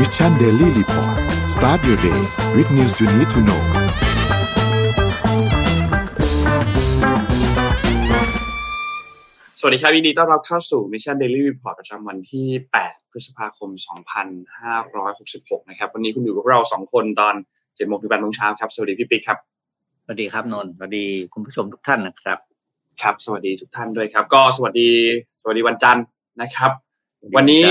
Mission Daily Report start your day with news you need to know สวัสดีครับยินดีต้อนรับเข้าสู่ Mission Daily Report ประจำวันที่ 8 พฤษภาคม 2566 นะครับ วันนี้คุณอยู่กับเรา 2 คนตอน7โมงถึง8โมงเช้าครับ สวัสดีพี่ปิ๊กครับ สวัสดีครับนนท์สวัสดีคุณผู้ชมทุกท่านนะครับ ครับ สวัสดีทุกท่านด้วยครับ ก็สวัสดี สวัสดีวันจันทร์นะครับ วันนี้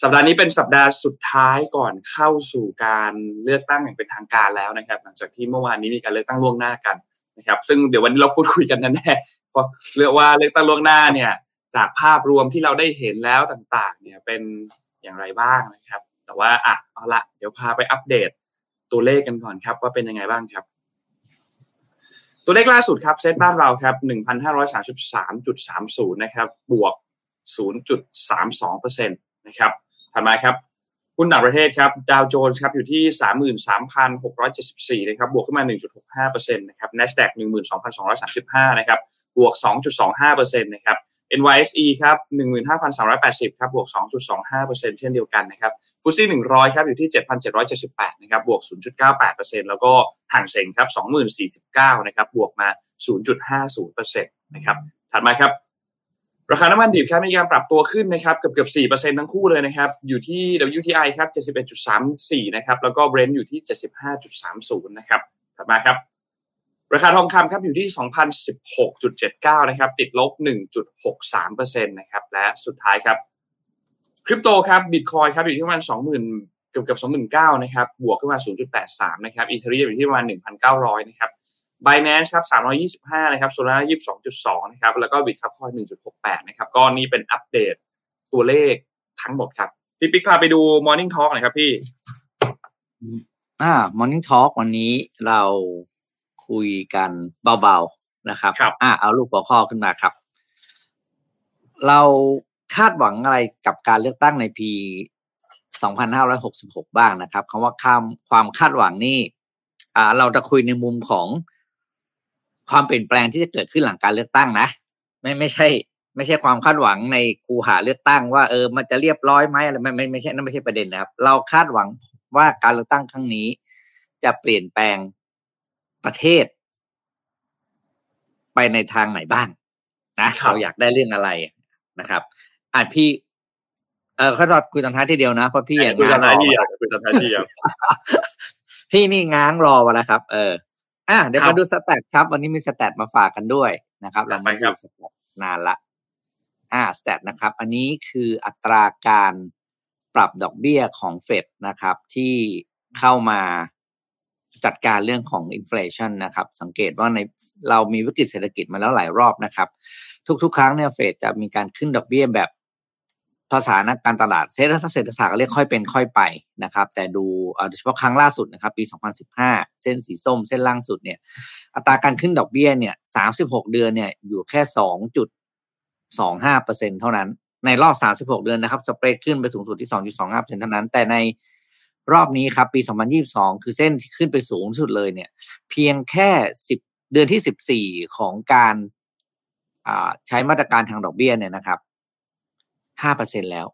สัปดาห์นี้เป็นสัปดาห์สุดท้ายก่อนเข้าสู่การเลือกตั้งอย่างเป็นทางการแล้วนะครับ หลังจากที่เมื่อวานนี้มีการเลือกตั้งล่วงหน้ากันนะครับ ซึ่งเดี๋ยววันนี้เราพูดคุยกันแน่เพราะเรียกว่าเลือกตั้งล่วงหน้าเนี่ย จากภาพรวมที่เราได้เห็นแล้วต่างๆ เนี่ยเป็นอย่างไรบ้างนะครับ แต่ว่าอะเอาละเดี๋ยวพาไปอัปเดตตัวเลขกันก่อนครับ ว่าเป็นยังไงบ้างครับ ตัวเลขล่าสุดครับเซตบ้านเราครับ1,533.30นะครับบวก 0.32%นะครับ ถัดมาครับหุ้นต่างประเทศครับดาวโจนส์ครับอยู่ที่ 33,674นะครับบวกขึ้นมา 1.65%นะครับ NASDAQ 12,235นะครับบวก 2.25%นะครับ NYSE ครับ15,380ครับบวก 2.25%เช่นเดียวกันนะครับฟุตซี่100ครับอยู่ที่ 7,778นะครับบวก 0.98%แล้วก็ห่างเซ็งครับ20,049นะครับบวกมา 0.50%นะครับถัดมาครับ ราคาน้ำมันดิบครับมีการปรับตัวขึ้นนะครับเกือบเกือบสี่เปอร์เซ็นทั้งคู่เลยนะครับ อยู่ที่ WTI ครับเจ็ดสิบเอ็ดจุดสามสี่นะครับแล้วก็ Brent อยู่ที่เจ็ดสิบห้าจุดสามศูนย์นะครับถัดมาครับ ราคาทองคำครับอยู่ที่สองพันสิบหกจุดเจ็ดเก้านะครับติดลบหนึ่งจุดหกสามเปอร์เซ็นตนะครับและสุดท้ายครับคริปโตครับบิตคอยครับอยู่ที่ประมาณสองหมื่นเกือบเกือบสองหมื่นเก้านะครับบวกขึ้นมาศูนย์จุดแปดสามนะครับอีเทเรียมอยู่ที่ประมาณหนึ่งพันเก้าร้อยนะครับ Binance ครับ325นะครับ Solana 22.2นะครับ แล้วก็ Bitcoin 1.68นะครับ ก็นี่เป็นอัปเดตตัวเลขทั้งหมดครับ พี่ปิ๊กพาไปดู Morning Talk หน่อยครับพี่ อ่า Morning Talk วันนี้เราคุยกันเบาๆนะครับครับอ่าเอาลูกหัวข้อขึ้นมาครับ เราคาดหวังอะไรกับการเลือกตั้งในปี 2566 บ้างนะครับคำว่าความความคาดหวังนี่อ่า เราจะคุยในมุมของ ความเปลี่ยนแปลงที่จะเกิดขึ้นหลังการเลือกตั้งนะ ไม่ไม่ใช่ ไม่ใช่ความคาดหวังในคูหาเลือกตั้ง ว่าเออมันจะเรียบร้อยไหมอะไรไม่ไม่ไม่ใช่นั่นไม่ใช่ประเด็นนะครับ เราคาดหวังว่าการเลือกตั้งครั้งนี้ จะเปลี่ยนแปลงประเทศ ไปในทางไหนบ้างนะครับเราอยากได้เรื่องอะไรนะครับอ่าพี่เออเขาตอดคุยตอนท้ายทีเดียวนะเพราะพี่อย่างคุยตอนง้างรท้ายอที่อะคุยตอนท้ายที่อะพี่นี่ง้างรอมาแล้วครับ เออ อะเดี๋ยวครัมาบดูสแตทครับ วันนี้มีสแตทมาฝากกันด้วยนะครับ เราไม่ไปครัดูบสแตทนานละ อ่าสแตทนะครับ อันนี้คืออัตราการปรับดอกเบี้ยของเฟดนะครับ ที่เข้ามาจัดการเรื่องของอินฟล t ชันนะครับ สังเกตว่าในเรามีวิกฤตเศรษฐกิจมาแล้วหลายรอบนะครับ ทุกๆ ครั้งเนี่ยเฟดจะมีการขึ้นดอกเบี้ยแบบ ภาษานักการตลาดเศรษฐศาสตร์เศรษฐศาสตร์ก็เรียกค่อยเป็นค่อยไปนะครับ แต่ดูเอ่อโดยเฉพาะครั้งล่าสุดนะครับ ปี 2015 เส้นสีส้ม เส้นล่างสุดเนี่ย อัตราการขึ้นดอกเบี้ยเนี่ย 36 เดือนเนี่ยอยู่แค่ 2.25เปอร์เซ็นเท่านั้น ในรอบ 36 เดือนนะครับ สเปรดขึ้นไปสูงสุดที่ 2.25เปอร์เซ็นเท่านั้น แต่ในรอบนี้ครับ ปี 2022 คือเส้นที่ขึ้นไปสูงสุดเลยเนี่ย เพียงแค่ 10 เดือนที่ 14 ของการใช้มาตรการทางดอกเบี้ยเนี่ยนะครับ ห้าเปอร์เซ็นแล้ว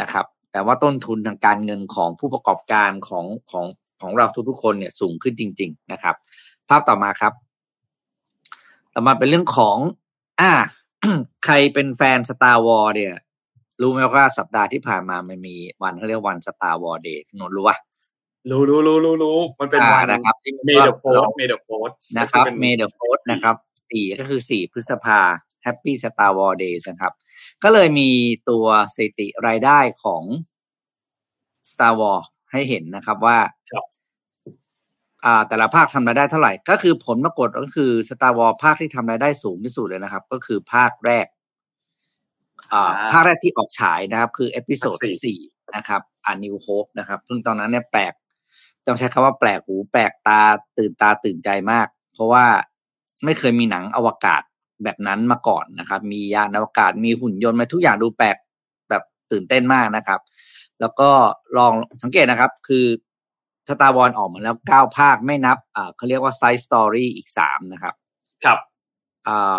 นะครับ แต่ว่าต้นทุนทางการเงินของผู้ประกอบการของของของเราทุกๆคนเนี่ยสูงขึ้นจริง ๆ นะครับ ภาพต่อมาครับต่อมาเป็นเรื่องของ อ่า ใครเป็นแฟน Star War เนี่ย รู้ไหมว่าสัปดาห์ที่ผ่านมามันมีวันเขาเรียกวัน Star War Day นนท์รู้ปะรู้รู้รู้รู้รู้มันเป็นอ่าวันนะครับที่ May the Four เราร์ May the Four นะครับ May the Four นะครับสี่ก็คือสี่พฤษภา Happy Star Wars Day นะครับ ก็เลยมีตัวสถิติรายได้ของ Star Wars ให้เห็นนะครับว่าครับอ่าแต่ละภาคทำรายได้เท่าไหร่ ก็คือผลปรากฏก็คือ Star Wars ภาคที่ทำรายได้สูงที่สุดเลยนะครับ ก็คือภาคแรกอ่าภาคแรกที่ออกฉายนะครับ คือเอพิโซดภาคสี่สี่นะครับอ่า New Hope นะครับซึ่งตอนนั้นเนี่ยแปลก ต้องใช้คำว่าแปลกหู แปลกตาตื่นตาตื่นใจมาก เพราะว่าไม่เคยมีหนังอวกาศ แบบนั้นมาก่อนนะครับ มียานอวกาศมีหุ่นยนต์มาทุกอย่างดูแปลกแบบตื่นเต้นมากนะครับ แล้วก็ลองสังเกตนะครับ คือ Star Wars ออกมาแล้วเก้าภาคไม่นับอ่าเขาเรียกว่า side story อีกสามนะครับ ครับอ่า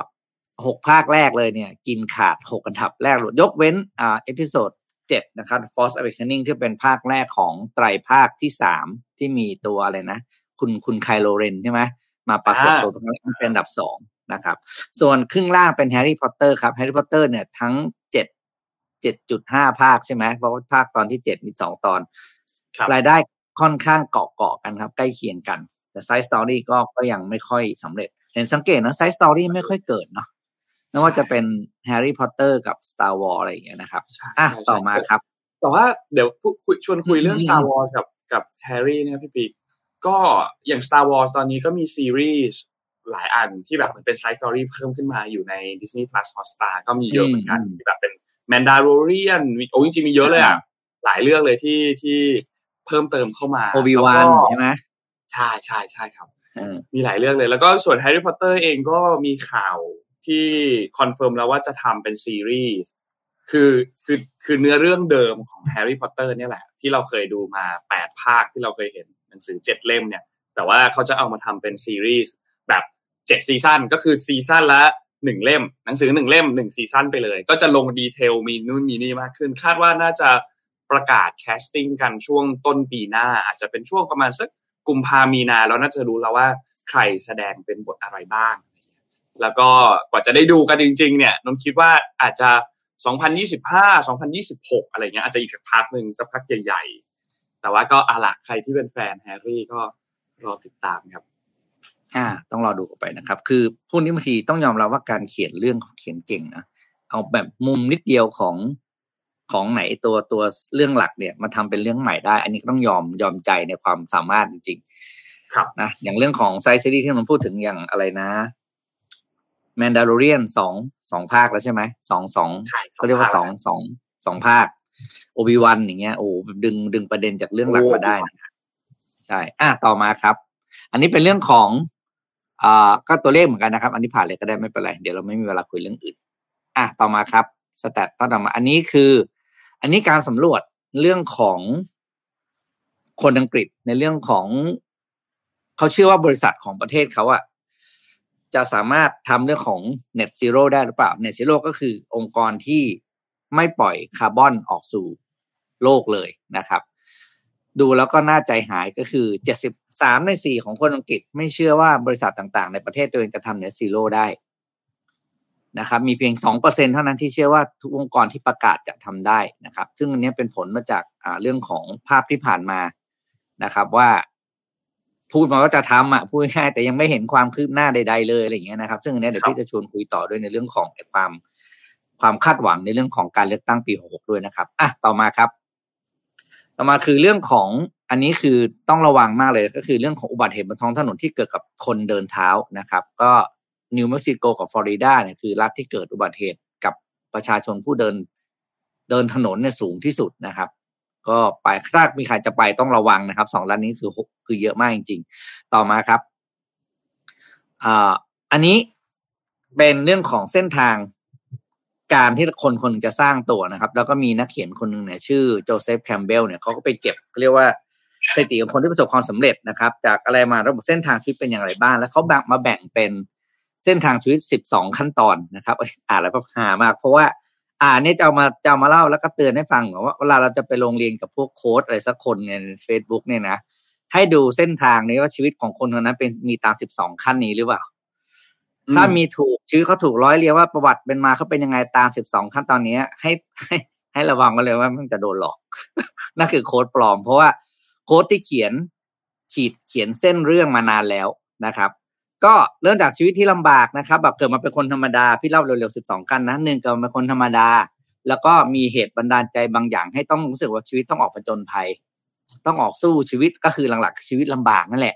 หกภาคแรกเลยเนี่ย กินขาดหกอันดับแรกเลยยกเว้นอ่า episode เจ็ดนะครับ Force Awakening ที่เป็นภาคแรกของไตรภาคที่สามที่มีตัวอะไรนะ คุณคุณไคโลเรนใช่ไหมมาปรากฏตัวตรงนี้เป็นอันดับสอง นะครับ ส่วนครึ่งล่างเป็นแฮร์รี่พอตเตอร์ครับแฮร์รี่พอตเตอร์เนี่ยทั้งเจ็ดเจ็ดจุดห้าภาคใช่ไหมเพราะว่าภาคตอนที่เจ็ดมีสองตอนรายได้ค่อนข้งข้าเกาะๆกันครับ ใกล้เคียงกัน แต่ side story ก็ก็ยังไม่ค่อยสำเร็จ เห็นสังเกตนะ side story ไม่ค่อยเกิดเนาะไม่ว่าจะเป็นแฮร์รี่พอตเตอร์กับ Star Wars อะไรอย่างเงี้ยนะครับอะต่อมาครับ แต่ว่าเดี๋ยวชวนคุยเรื่อง Star Wars กับกับแฮร์รี่เนี่ยพี่ปิ๊กอย่าง Star Wars ตอนนี้ก็มีซีรีส์ หลายอันที่แบบมันเป็น side story เพิ่มขึ้นมาอยู่ใน Disney Plus Hotstar ก็มีเยอะเหมือนกันที่แบบเป็น Mandalorian โอ้จริงๆมีเยอะเลยอะหลายเรื่องเลยที่ที่เพิ่มเติมเข้ามา Obi-Wan ใช่ไหมใช่ใช่ใช่ครับมีหลายเรื่องเลย แล้วก็ส่วนแฮร์รี่พอตเตอร์เองก็มีข่าวที่ confirm แล้วว่าจะทำเป็นซีรีส์คือคือคือเนื้อเรื่องเดิมของแฮร์รี่พอตเตอร์เนี่ยแหละ ที่เราเคยดูมาแปดภาคที่เราเคยเห็นหนังสือเจ็ดเล่มเนี่ย แต่ว่าเขาจะเอามาทำเป็นซีรีส์แบบ เจ็ด season ก็คือ season ละหนึ่งเล่ม หนังสือหนึ่งเล่มหนึ่ง season ไปเลย ก็จะลง detail มีนู่นมีนี่มากขึ้น คาดว่าน่าจะประกาศ casting กันช่วงต้นปีหน้า อาจจะเป็นช่วงประมาณสักกุมภามีนาแล้วน่าจะรู้แล้วว่าใครแสดงเป็นบทอะไรบ้าง แล้วก็กว่าจะได้ดูกันจริง ๆ เนี่ยนนท์คิดว่าอาจจะ 2025 2026 อะไรเงี้ยอาจจะอีกสักพักหนึ่งสักพักใหญ่ ๆ แต่ว่าก็เอาละใครที่เป็นแฟนแฮร์รี่ก็รอติดตามครับ อ่า ต้องรอดูกันไปนะครับ คือพวกนี้บางทีต้องยอมรับว่าการเขียนเรื่องเขียนเก่งนะเอาแบบมุมนิดเดียวของของไหนตัวตัวเรื่องหลักเนี่ยมาทำเป็นเรื่องใหม่ได้ อันนี้ก็ต้องยอมยอมใจในความสามารถจริงๆ ครับนะอย่างเรื่องของไซซีรีส์ที่มันพูดถึงอย่างอะไรนะแมนดาร์เรียนสองสองภาคแล้วใช่ไหมสองสองเขาเรียกว่าสองสองสองภาคโอบิวันอย่างเงี้ยโอ้ดึงดึงประเด็นจากเรื่องหลักมาได้นะใช่ อะต่อมาครับ อันนี้เป็นเรื่องของ อ่าก็ตัวเลขเหมือนกันนะครับ อันนี้ผ่านเลยก็ได้ไม่เป็นไร เดี๋ยวเราไม่มีเวลาคุยเรื่องอื่น อะต่อมาครับสแตทต่อมาอันนี้คือ อันนี้การสำรวจเรื่องของคนอังกฤษในเรื่องของเขาเชื่อว่าบริษัทของประเทศเขาอะจะสามารถทำเรื่องของ net zero ได้หรือเปล่า net zero ก็คือองค์กรที่ไม่ปล่อยคาร์บอนออกสู่โลกเลยนะครับ ดูแล้วก็น่าใจหายก็คือเจ็ด สิบสามในสี่ของคนอังกฤษไม่เชื่อว่าบริษัทต่างๆ ในประเทศตัวเองจะทำเน็ตซีโร่ได้นะครับมีเพียงสองเปอร์เซ็นเท่านั้นที่เชื่อว่าทุกองค์กรที่ประกาศจะทำได้นะครับ ซึ่งอันนี้เป็นผลมาจากเรื่องของภาพที่ผ่านมานะครับ ว่าพูดมาว่าจะทำอะพูดง่ายแต่ยังไม่เห็นความคืบหน้าใด ๆเลยอะไรอย่างเงี้ยนะครับ ซึ่งอันนี้เดี๋ยวพี่จะชวนคุยต่อด้วยในเรื่องของความความคาดหวังในเรื่องของการเลือกตั้งปีหกด้วยนะครับอะต่อมาครับ ต่อมาคือเรื่องของ อันนี้คือต้องระวังมากเลยก็คือเรื่องของอุบัติเหตุบนท้องถนนที่เกิดกับคนเดินเท้านะครับ ก็นิวเม็กซิโกกับฟลอริดาเนี่ยคือรัฐที่เกิดอุบัติเหตุกับประชาชนผู้เดินเดินถนนเนี่ยสูงที่สุดนะครับ ก็ไปถ้ามีใครจะไปต้องระวังนะครับสองรัฐนี้คือคือเยอะมากจริง ๆ ต่อมาครับอ่าอันนี้เป็นเรื่องของเส้นทางการที่คนคนจะสร้างตัวนะครับ แล้วก็มีนักเขียนคนหนึ่งเนี่ยชื่อโจเซฟแคมเบลเนี่ยเขาก็ไปเก็บเรียกว่า สถิติของคนที่ประสบความสำเร็จนะครับ จากอะไรมาระบบเส้นทางชีวิตเป็นอย่างไรบ้าง แล้วเขาแบ่งมาแบ่งเป็นเส้นทางชีวิตสิบสองขั้นตอนนะครับ อ่านแล้วก็หามาก เพราะว่าอ่านนี่จะเอามาจะมาเล่าแล้วก็เตือนให้ฟังว่าเวลาเราจะไปลงเรียนกับพวกโค้ชอะไรสักคนในเฟซบุ๊กเนี่ยนะให้ดูเส้นทางนี้ว่าชีวิตของคนคนนั้นเป็นมีตามสิบสองขั้นนี้หรือเปล่าถ้ามีถูกชื่อเขาถูกร้อยเรียงว่าประวัติเป็นมาเขาเป็นยังไงตามสิบสองขั้นตอนนี้ให้ให้ให้ระวังกันเลยว่ามันจะโดนหลอก นั่นคือโค้ดปลอม เพราะว่าโค้ดที่เขียนขีดเขียนเส้นเรื่องมานานแล้วนะครับ ก็เริ่มจากชีวิตที่ลำบากนะครับ แบบเกิดมาเป็นคนธรรมดาพี่เล่าเร็วๆสิบสองกันนะหนึ่งเกิดมาเป็นคนธรรมดา แล้วก็มีเหตุบันดาลใจบางอย่าง ให้ต้องรู้สึกว่าชีวิตต้องออกผจญภัย ต้องออกสู้ชีวิตก็คือหลักๆชีวิตลำบากนั่นแหละ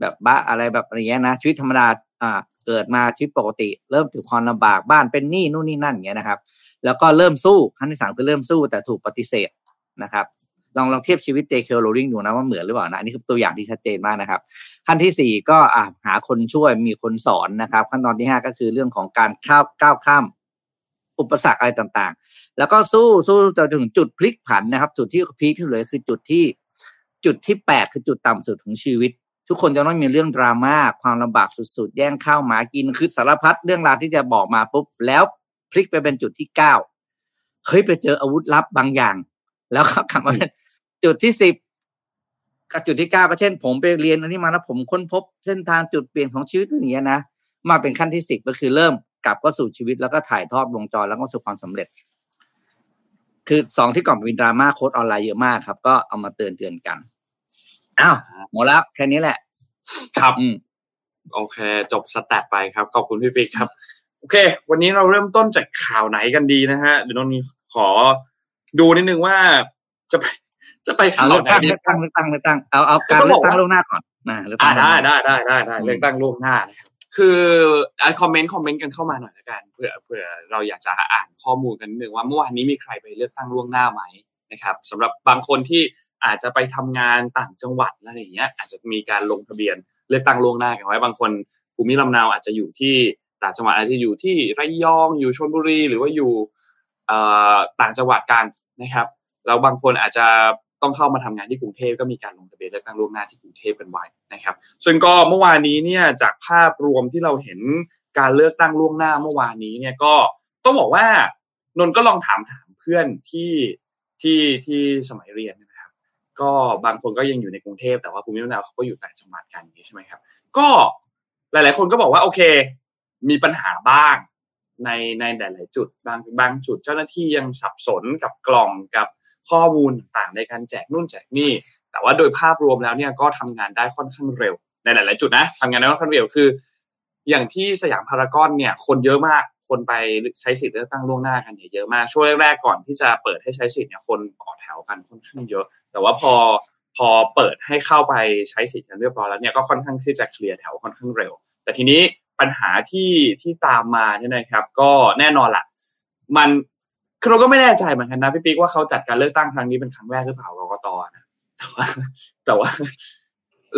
แบบบ้าอะไรแบบอะไรเงี้ยนะชีวิตธรรมดาอ่าเกิดมาชีวิตปกติ เริ่มถูกความลำบากบ้านเป็นหนี้นู่นนี่นั่นอย่างเงี้ยนะครับ แล้วก็เริ่มสู้ขั้นที่สามคือเริ่มสู้แต่ถูกปฏิเสธนะครับ ลองลองเทียบชีวิต J.K. Rowling ดูนะว่าเหมือนหรือเปล่านะอันนี้คือตัวอย่างที่ชัดเจนมากนะครับ ขั้นที่สี่ก็อ่าหาคนช่วยมีคนสอนนะครับ ขั้นตอนที่ห้าก็คือเรื่องของการข้าวก้าวข้ามอุปสรรคอะไรต่างๆ แล้วก็สู้สู้จนถึงจุดพลิกผันนะครับ จุดที่พีคที่สุดเลยคือจุดที่จุดที่แปดคือจุดต่ำสุดของชีวิต ทุกคนจะต้องมีเรื่องดราม่าความลำบากสุดๆ แย่งข้าวหมากินคือสารพัดเรื่องราวที่จะบอกมาปุ๊บแล้วพลิกไปเป็นจุดที่เก้าเฮ้ยไปเจออาวุธลับบางอย่าง แล้วก็กลับมาเป็น จุดที่สิบกับจุดที่เก้าก็เช่น ผมไปเรียนอันนี้มาแล้วผมค้นพบเส้นทางจุดเปลี่ยนของชีวิตอย่างเงี้ยนะมาเป็นขั้นที่สิบก็คือเริ่มกลับก็สู่ชีวิตแล้วก็ถ่ายทอดวงจรแล้วก็สู่ความสำเร็จ คือสองที่ก่อนเป็นดราม่าโค้ดออนไลน์เยอะมากครับ ก็เอามาเตือนเตือนกันอ้าวหมดแล้วแค่นี้แหละ ครับอืมโอเค จบสแตทไปครับขอบคุณพี่ปิ๊กครับ โอเค วันนี้เราเริ่มต้นจากข่าวไหนกันดีนะฮะเดี๋ยวนนท์ขอดูนิดนึงว่าจะไป จะไปเอาข่าวเลือกไหนตั้งดีเลือกตั้งเลือกตั้งเลือกตั้งเอาเอาการต้องเลืบอกอกตั้งว่าล่วงหน้าก่อนนะเลือกตั้อ่างล่วงหได้น้าได้ได้ได้ได้อืมเลือกตั้งล่วงหน้านะครับคืออะคอมเมนต์คอมเมนต์กันเข้ามาหน่อยละกันเผื่อเผื่อเราอยากจะอ่านข้อมูลกันนิดนึงว่าเมื่อวานนี้มีใครไปเลือกตั้งล่วงหน้าไหมนะครับสำหรับบางคนที่อาจจะไปทำงานต่างจังหวัดอะไรอย่างเงี้ย อาจจะมีการลงทะเบียนเลือกตั้งล่วงหน้ากันไว้บางคนภูมิลำเนาอาจจะอยู่ที่ต่างจังหวัดอาจจะอยู่ที่ระยองอยู่ชลบุรีหรือว่าอยู่เอ่อต่างจังหวัดกันนะครับแล้วบางคนอาจจะ ต้องเข้ามาทำงานที่กรุงเทพก็มีการลงทะเบียนเลือกตั้งล่วงหน้าที่กรุงเทพกันไว้นะครับ ซึ่งก็เมื่อวานนี้เนี่ยจากภาพรวมที่เราเห็นการเลือกตั้งล่วงหน้าเมื่อวานนี้เนี่ยก็ต้องบอกว่านนท์ก็ลองถามถามเพื่อนที่ที่ที่สมัยเรียนนะครับ ก็บางคนก็ยังอยู่ในกรุงเทพแต่ว่าภูมิลำเนาเขาก็อยู่ต่างจังหวัดกันอย่างนี้ใช่ไหมครับ ก็หลาย ๆ คนก็บอกว่าโอเค มีปัญหาบ้างในในหลาย ๆ จุดบางบางจุดเจ้าหน้าที่ยังสับสนกับกล่องกับ ข้อมูลต่างในการแจกนู่นแจกนี่ แต่ว่าโดยภาพรวมแล้วเนี่ยก็ทำงานได้ค่อนข้างเร็ว ในหลาย ๆ จุดนะทำงานได้ค่อนข้างเร็วคือ อย่างที่สยามพารากอนเนี่ย คนเยอะมากคนไปใช้สิทธิ์เลือกตั้งล่วงหน้ากันเนี่ยเยอะมากช่วงแรกๆก่อนที่จะเปิดให้ใช้สิทธิ์เนี่ยคนต่อแถวกันค่อนข้างเยอะ แต่ว่าพอพอเปิดให้เข้าไปใช้สิทธิ์กันเรียบร้อยแล้วเนี่ยก็ค่อนข้างที่จะเคลียร์แถวค่อนข้างเร็ว แต่ทีนี้ปัญหาที่ที่ตามมาเนี่ยนะครับ ก็แน่นอนละมัน คือเราก็ไม่แน่ใจเหมือนกันนะพี่ปิ๊กว่าเขาจัดการเลือกตั้งครั้งนี้เป็นครั้งแรกหรือเปล่ากรกตนะแต่ว่าแต่ว่า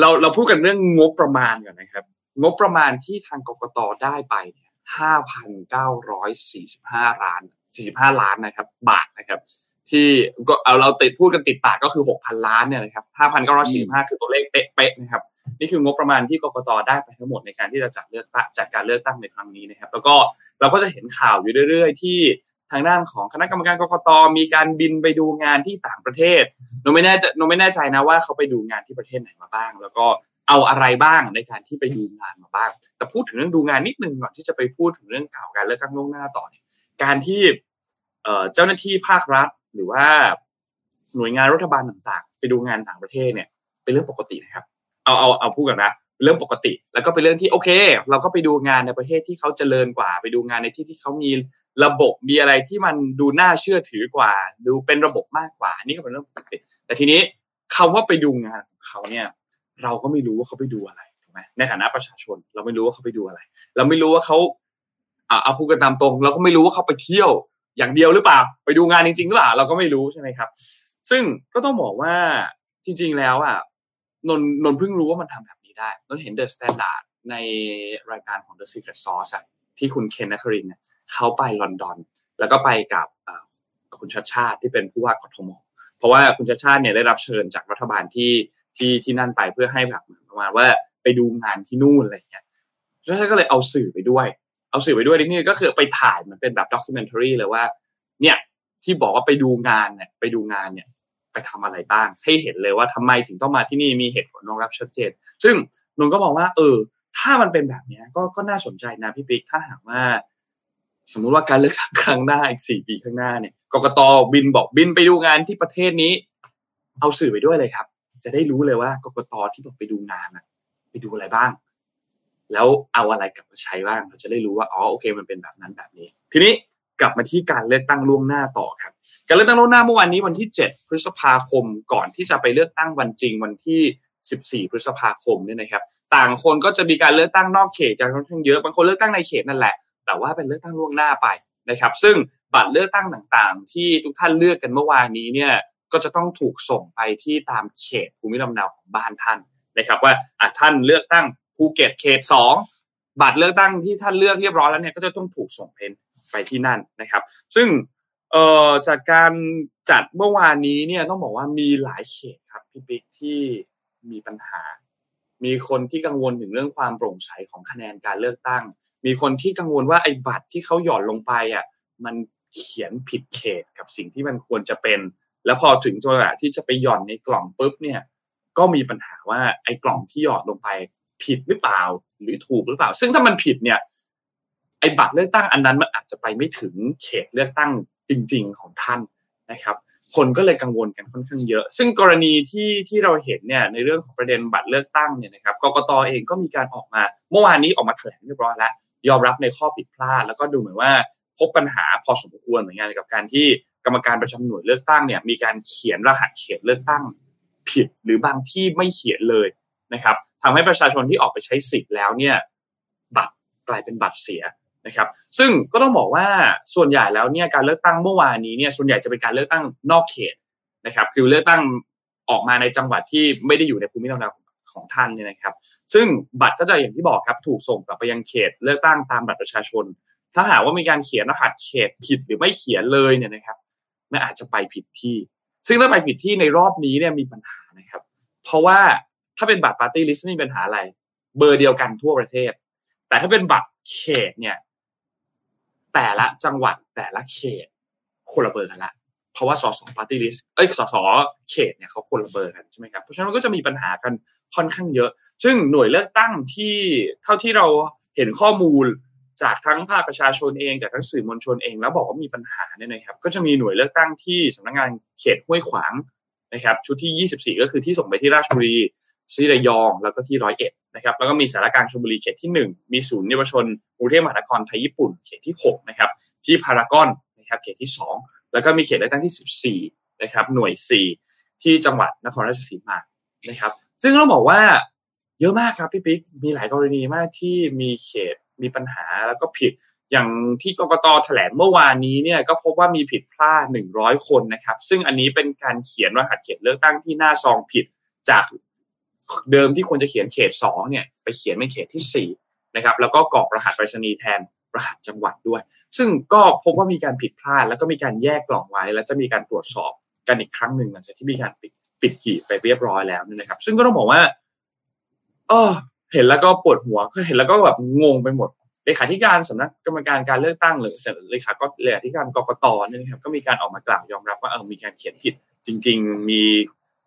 เราเราพูดกันเรื่องงบประมาณก่อนนะครับ งบประมาณที่ทางกรกตได้ไปเนี่ยห้าพันเก้าร้อยสี่สิบห้าล้านสี่สิบห้าล้านนะครับ บาทนะครับ ที่ก็เอาเราติดพูดกันติดปากก็คือหกพันล้านเนี่ยนะครับห้าพันเก้าร้อยสี่สิบห้าคือตัวเลขเป๊ะๆนะครับ นี่คืองบประมาณที่กรกตได้ไปทั้งหมดในการที่จะจัดเลือกตั้งจัดการเลือกตั้งในครั้งนี้นะครับ แล้วก็เราก็จะเห็นข่าวอยู่เรื่อย ๆ ที่ ทางด้านของคณะกรรมการกกตมีการบินไปดูงานที่ต่างประเทศหนูไม่แน่ใจหนูไม่แน่ใจนะว่าเขาไปดูงานที่ประเทศไหนมาบ้าง แล้วก็เอาอะไรบ้างในการที่ไปดูงานมาบ้าง แต่พูดถึงเรื่องดูงานนิดนึงก่อนที่จะไปพูดถึงเรื่องข่าการเลือกตั้งล่วงหน้าต่อเนี่ยการที่เจ้าหน้าที่ภาครัฐ หรือว่าหน่วยงานรัฐบาลต่างๆ ไปดูงานต่างประเทศเนี่ยเป็นเรื่องปกตินะครับ เอาเอาเอาพูดกันนะเรื่องปกติ แล้วก็เป็นเรื่องที่โอเค เราก็ไปดูงานในประเทศที่เขาเจริญกว่า ไปดูงานในที่ที่เขามี ระบบมีอะไรที่มันดูน่าเชื่อถือกว่า ดูเป็นระบบมากกว่า นี่ก็เป็นเรื่องปกติแต่ทีนี้คำว่าไปดูงานของเขาเนี่ย เราก็ไม่รู้ว่าเขาไปดูอะไรถูกไหมในฐานะประชาชน เราไม่รู้ว่าเขาไปดูอะไร เราไม่รู้ว่าเขาเอาพูดกันตามตรง เราก็ไม่รู้ว่าเขาไปเที่ยวอย่างเดียวหรือเปล่า ไปดูงานจริงๆหรือเปล่าเราก็ไม่รู้ใช่ไหมครับ ซึ่งก็ต้องบอกว่าจริง ๆ แล้วอะนนนนเพิ่งรู้ว่ามันทำแบบนี้ได้นนเห็น The Standard ในรายการของ The Secret Sauce อะที่คุณเคนนัครินเนี่ย เขาไปลอนดอน แล้วก็ไปกับคุณชัชชาติที่เป็นผู้ว่ากทมเพราะว่าคุณชัชชาติเนี่ยได้รับเชิญจากรัฐบาลที่ที่ที่นั่นไปเพื่อให้แบบเหมือนประมาณว่าไปดูงานที่นู่นอะไรอย่างเงี้ยชัชชาติก็เลยเอาสื่อไปด้วย เอาสื่อไปด้วยนี่ก็คือไปถ่ายมันเป็นแบบ documentary เลยว่า เนี่ยที่บอกว่าไปดูงานเนี่ยไปดูงานเนี่ยไปทำอะไรบ้าง ให้เห็นเลยว่าทำไมถึงต้องมาที่นี่มีเหตุผลรองรับชัดเจน ซึ่งนนก็มองว่า เออ ถ้ามันเป็นแบบเนี้ยก็ก็น่าสนใจนะพี่ปิ๊กถ้าหากว่า สมมุติว่าการเลือกตั้งครั้งหน้าอีกสี่ปีข้างหน้าเนี่ยกกตบินบอกบินไปดูงานที่ประเทศนี้ เอาสื่อไปด้วยเลยครับ จะได้รู้เลยว่ากกตที่บอกไปดูงานน่ะไปดูอะไรบ้าง แล้วเอาอะไรกลับมาใช้บ้างเราจะได้รู้ว่าอ๋อโอเค มันเป็นแบบนั้นแบบนี้ ทีนี้กลับมาที่การเลือกตั้งล่วงหน้าต่อครับ การเลือกตั้งล่วงหน้าเมื่อวานนี้วันที่ 7 พฤษภาคมก่อนที่จะไปเลือกตั้งวันจริงวันที่ 14 พฤษภาคมเนี่ยนะครับ ต่างคนก็จะมีการเลือกตั้งนอกเขตกันค่อนข้างเยอะบางคนเลือกตั้งในเขตนั่นแหละ แต่ว่าเป็นเลือกตั้งล่วงหน้าไปนะครับ ซึ่งบัตรเลือกตั้งต่างๆ ที่ทุกท่านเลือกกันเมื่อวานนี้เนี่ยก็จะต้องถูกส่งไปที่ตามเขตภูมิลำเนาของบ้านท่านนะครับว่าอะท่านเลือกตั้งภูเก็ตเขตสองบัตรเลือกตั้งที่ท่านเลือกเรียบร้อยแล้วเนี่ยก็จะต้องถูกส่งเพนไปที่นั่นนะครับ ซึ่งเอ่อจากการจัดเมื่อวานนี้เนี่ยต้องบอกว่ามีหลายเขตครับพี่ปิ๊กที่มีปัญหา มีคนที่กังวลถึงเรื่องความโปร่งใสของคะแนนการเลือกตั้ง มีคนที่กังวลว่าไอ้บัตรที่เขาหย่อนลงไปอะมันเขียนผิดเขตกับสิ่งที่มันควรจะเป็น แล้วพอถึงจังหวะที่จะไปหย่อนในกล่องปุ๊บเนี่ยก็มีปัญหาว่าไอ้กล่องที่หยอดลงไปผิดหรือเปล่า หรือถูกหรือเปล่า ซึ่งถ้ามันผิดเนี่ย ไอ้บัตรเลือกตั้งอันนั้นมันอาจจะไปไม่ถึงเขตเลือกตั้งจริง ๆ ของท่านนะครับ คนก็เลยกังวลกันค่อนข้างเยอะ ซึ่งกรณีที่ที่เราเห็นเนี่ยในเรื่องของประเด็นบัตรเลือกตั้งเนี่ยนะครับกกตเองก็มีการออกมา เมื่อวานนี้ออกมาแถลงเรียบร้อยแล้ว ยอมรับในข้อผิดพลาด แล้วก็ดูเหมือนว่าพบปัญหาพอสมควรเหมือนกันกับการที่กรรมการประจำหน่วยเลือกตั้งเนี่ยมีการเขียนรหัสเขตเลือกตั้งผิดหรือบางที่ไม่เขียนเลยนะครับทำให้ประชาชนที่ออกไปใช้สิทธิ์แล้วเนี่ยบัตรกลายเป็นบัตรเสียนะครับ ซึ่งก็ต้องบอกว่าส่วนใหญ่แล้วเนี่ยการเลือกตั้งเมื่อวานนี้เนี่ยส่วนใหญ่จะเป็นการเลือกตั้งนอกเขตนะครับ คือเลือกตั้งออกมาในจังหวัดที่ไม่ได้อยู่ในภูมิลำเนาของ ของท่านเนี่ยนะครับ ซึ่งบัตรก็จะอย่างที่บอกครับถูกส่งกลับไปยังเขตเลือกตั้งตามบัตรประชาชน ถ้าหากว่ามีการเขียนรหัสเขตผิดหรือไม่เขียนเลยเนี่ยนะครับมันอาจจะไปผิดที่ ซึ่งถ้าไปผิดที่ในรอบนี้เนี่ยมีปัญหานะครับ เพราะว่าถ้าเป็นบัตรปาร์ตี้ลิสต์ไม่มีปัญหาอะไร เบอร์เดียวกันทั่วประเทศ แต่ถ้าเป็นบัตรเขตเนี่ยแต่ละจังหวัดแต่ละเขตคนละเบอร์กันละ เพราะว่าสสปาร์ตี้ลิสต์เอ้ยสสเขตเนี่ยเขาคนละเบอร์กันใช่ไหมครับ เพราะฉะนั้นก็จะมีปัญหากัน ค่อนข้างเยอะ ซึ่งหน่วยเลือกตั้งที่เท่าที่เราเห็นข้อมูลจากทั้งภาคประชาชนเองจากทั้งสื่อมวลชนเอง แล้วบอกว่ามีปัญหาเนี่ยนะครับก็จะมีหน่วยเลือกตั้งที่สำนักงานเขตห้วยขวางนะครับชุดที่ 24 ก็คือที่ส่งไปที่ราชบุรีที่ระยองแล้วก็ที่ร้อยเอ็ดนะครับแล้วก็มีสารกางชลบุรีเขตที่ 1 มีศูนย์เยาวชนกรุงเทพมหานครไทยญี่ปุ่นเขตที่6นะครับที่พารากอนนะครับเขตที่ 2 แล้วก็มีเขตเลือกตั้งที่ 14นะครับหน่วย 4 ที่จังหวัดนครราชสีมานะครับ ซึ่งต้องบอกว่าเยอะมากครับพี่ปิ๊กมีหลายกรณีมากที่มีเขตมีปัญหาแล้วก็ผิดอย่างที่กรกตแถลงเมื่อวานนี้เนี่ยก็พบว่ามีผิดพลาด 100 คนนะครับ ซึ่งอันนี้เป็นการเขียนรหัสเขตเลือกตั้งที่หน้าซองผิดจากเดิมที่ควรจะเขียนเขต 2 เนี่ยไปเขียนเป็นเขตที่ 4 นะครับ แล้วก็กรอกรหัสไปรษณีย์แทนรหัสจังหวัดด้วย ซึ่งก็พบว่ามีการผิดพลาด แล้วก็มีการแยกกล่องไว้ แล้วจะมีการตรวจสอบกันอีกครั้งหนึ่งหลังจากที่มีการปิด ปิดหีบไปเรียบร้อยแล้วนะครับ ซึ่งก็ต้องบอกว่าเออเห็นแล้วก็ปวดหัวเห็นแล้วก็แบบงงไปหมดเลขาธิการสำนักกรรมการการเลือกตั้งหรือเลขาก็เลขาธิการกรกตนี่นะครับก็มีการออกมากล่าวยอมรับว่าเออมีการเขียนผิด จริง ๆ มี